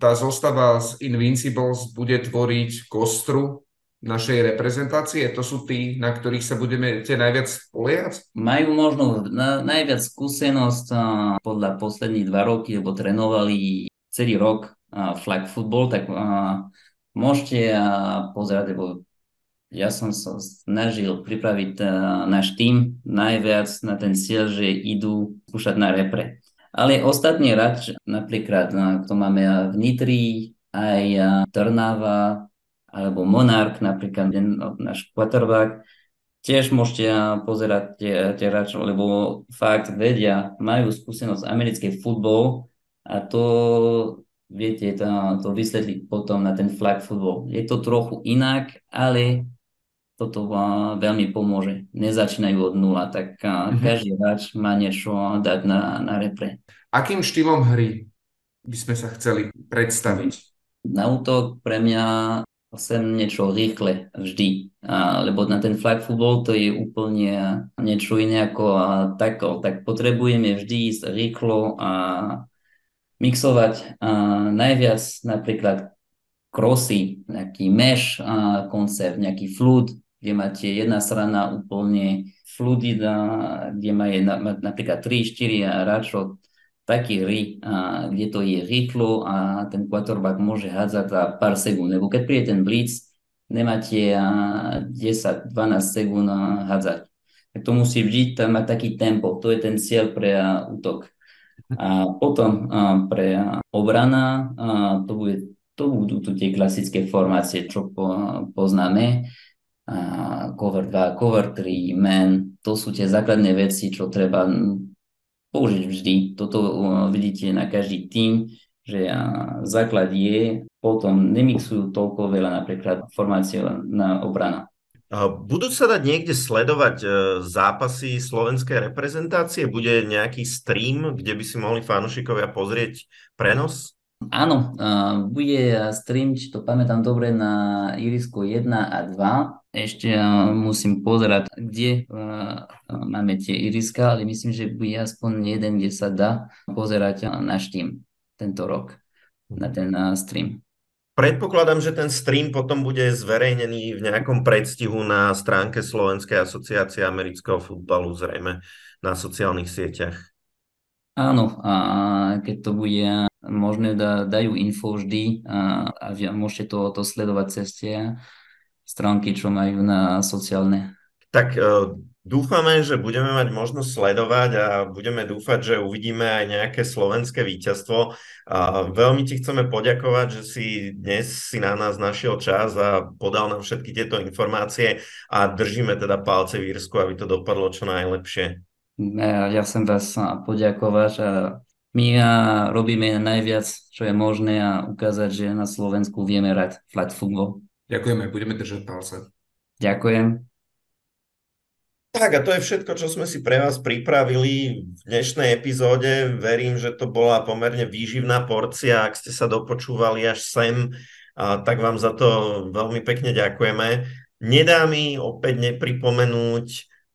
tá zostava z Invincibles bude tvoriť kostru našej reprezentácie? To sú tí, na ktorých sa budeme tie najviac spoliehať? Majú možno na, najviac skúsenosť a, podľa posledných dva roky, lebo trénovali celý rok a, flag football, tak a, môžete a, pozerať, lebo ja som sa snažil pripraviť a, náš tým najviac na ten cieľ, že idú skúšať na repre. Ale ostatní hráč, napríklad, kto máme v Nitri, aj Trnava, alebo Monarch, napríklad náš quarterback, tiež môžete pozerať tie, tie hráčov, lebo fakt vedia, majú skúsenosť americkej futbol a to viete to, to vysvetliť potom na ten flag football. Je to trochu inak, ale toto veľmi pomôže. Nezačínajú od nula, tak mm-hmm. každý hráč má niečo dať na, na repre. Akým štýlom hry by sme sa chceli predstaviť? Na útok pre mňa chcem niečo rýchle vždy, a, lebo na ten flag football to je úplne niečo iné ako tako, tak potrebujeme vždy ísť rýchlo a mixovať uh, najviac napríklad krosy, nejaký mesh koncept, nejaký flood, kde máte jedna strana úplne fluidná, kde má napríklad 3-4 hráčov taký hry, kde to je rýchlo a ten quarterback môže hádzať za pár sekúnd. Lebo keď príde ten blitz, nemáte 10-12 sekúnd hádzať. To musí vždy tam mať taký tempo. To je ten cieľ pre útok. A potom pre obrana to bude to budú tu tie klasické formácie, čo po, poznáme. Cover 2, cover 3, man, to sú tie základné veci, čo treba použiť vždy. Toto vidíte na každý tým, že základ je, potom nemixujú toľko veľa napríklad formácie na obrana. Budú sa dať niekde sledovať e, zápasy slovenskej reprezentácie? Bude nejaký stream, kde by si mohli fanúšikovia pozrieť prenos? Áno, bude stream, či to pamätám dobre, na Irisko 1 a 2. Ešte musím pozerať, kde máme tie iriska, ale myslím, že bude aspoň jeden, kde sa dá pozerať náš tým tento rok na ten stream. Predpokladám, že ten stream potom bude zverejnený v nejakom predstihu na stránke Slovenskej asociácie amerického futbalu, zrejme na sociálnych sieťach. Áno, a keď to bude možné da, dajú info vždy a, a môžete to, to sledovať cez tie stránky, čo majú na sociálne. Tak uh, dúfame, že budeme mať možnosť sledovať a budeme dúfať, že uvidíme aj nejaké slovenské víťazstvo. Uh, veľmi ti chceme poďakovať, že si dnes si na nás našiel čas a podal nám všetky tieto informácie a držíme teda palce v Írsku, aby to dopadlo čo najlepšie. Ja chcem vás poďakovať a my robíme najviac, čo je možné a ukázať, že na Slovensku vieme hrať flat football. Ďakujeme, budeme držať palce. Ďakujem. Tak a to je všetko, čo sme si pre vás pripravili v dnešnej epizóde. Verím, že to bola pomerne výživná porcia. Ak ste sa dopočúvali až sem, tak vám za to veľmi pekne ďakujeme. Nedá mi opäť nepripomenúť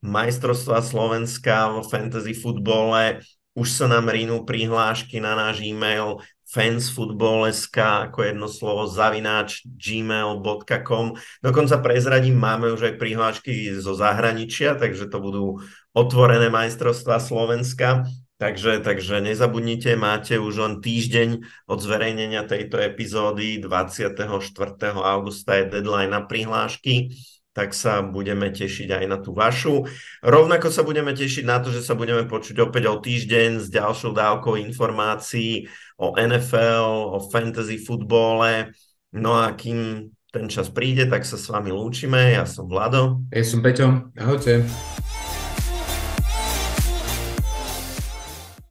majstrovstva Slovenska vo fantasy futbole už sa nám rinú prihlášky na náš e-mail fansfootball.sk ako jedno slovo zavináč gmail.com. Dokonca prezradím, máme už aj prihlášky zo zahraničia, takže to budú otvorené majstrovstvá Slovenska. Takže, takže nezabudnite, máte už len týždeň od zverejnenia tejto epizódy, 24. augusta je deadline na prihlášky tak sa budeme tešiť aj na tú vašu. Rovnako sa budeme tešiť na to, že sa budeme počuť opäť o týždeň s ďalšou dávkou informácií o NFL, o fantasy futbole. No a kým ten čas príde, tak sa s vami lúčime. Ja som Vlado. Ja som Peťo. Ahojte.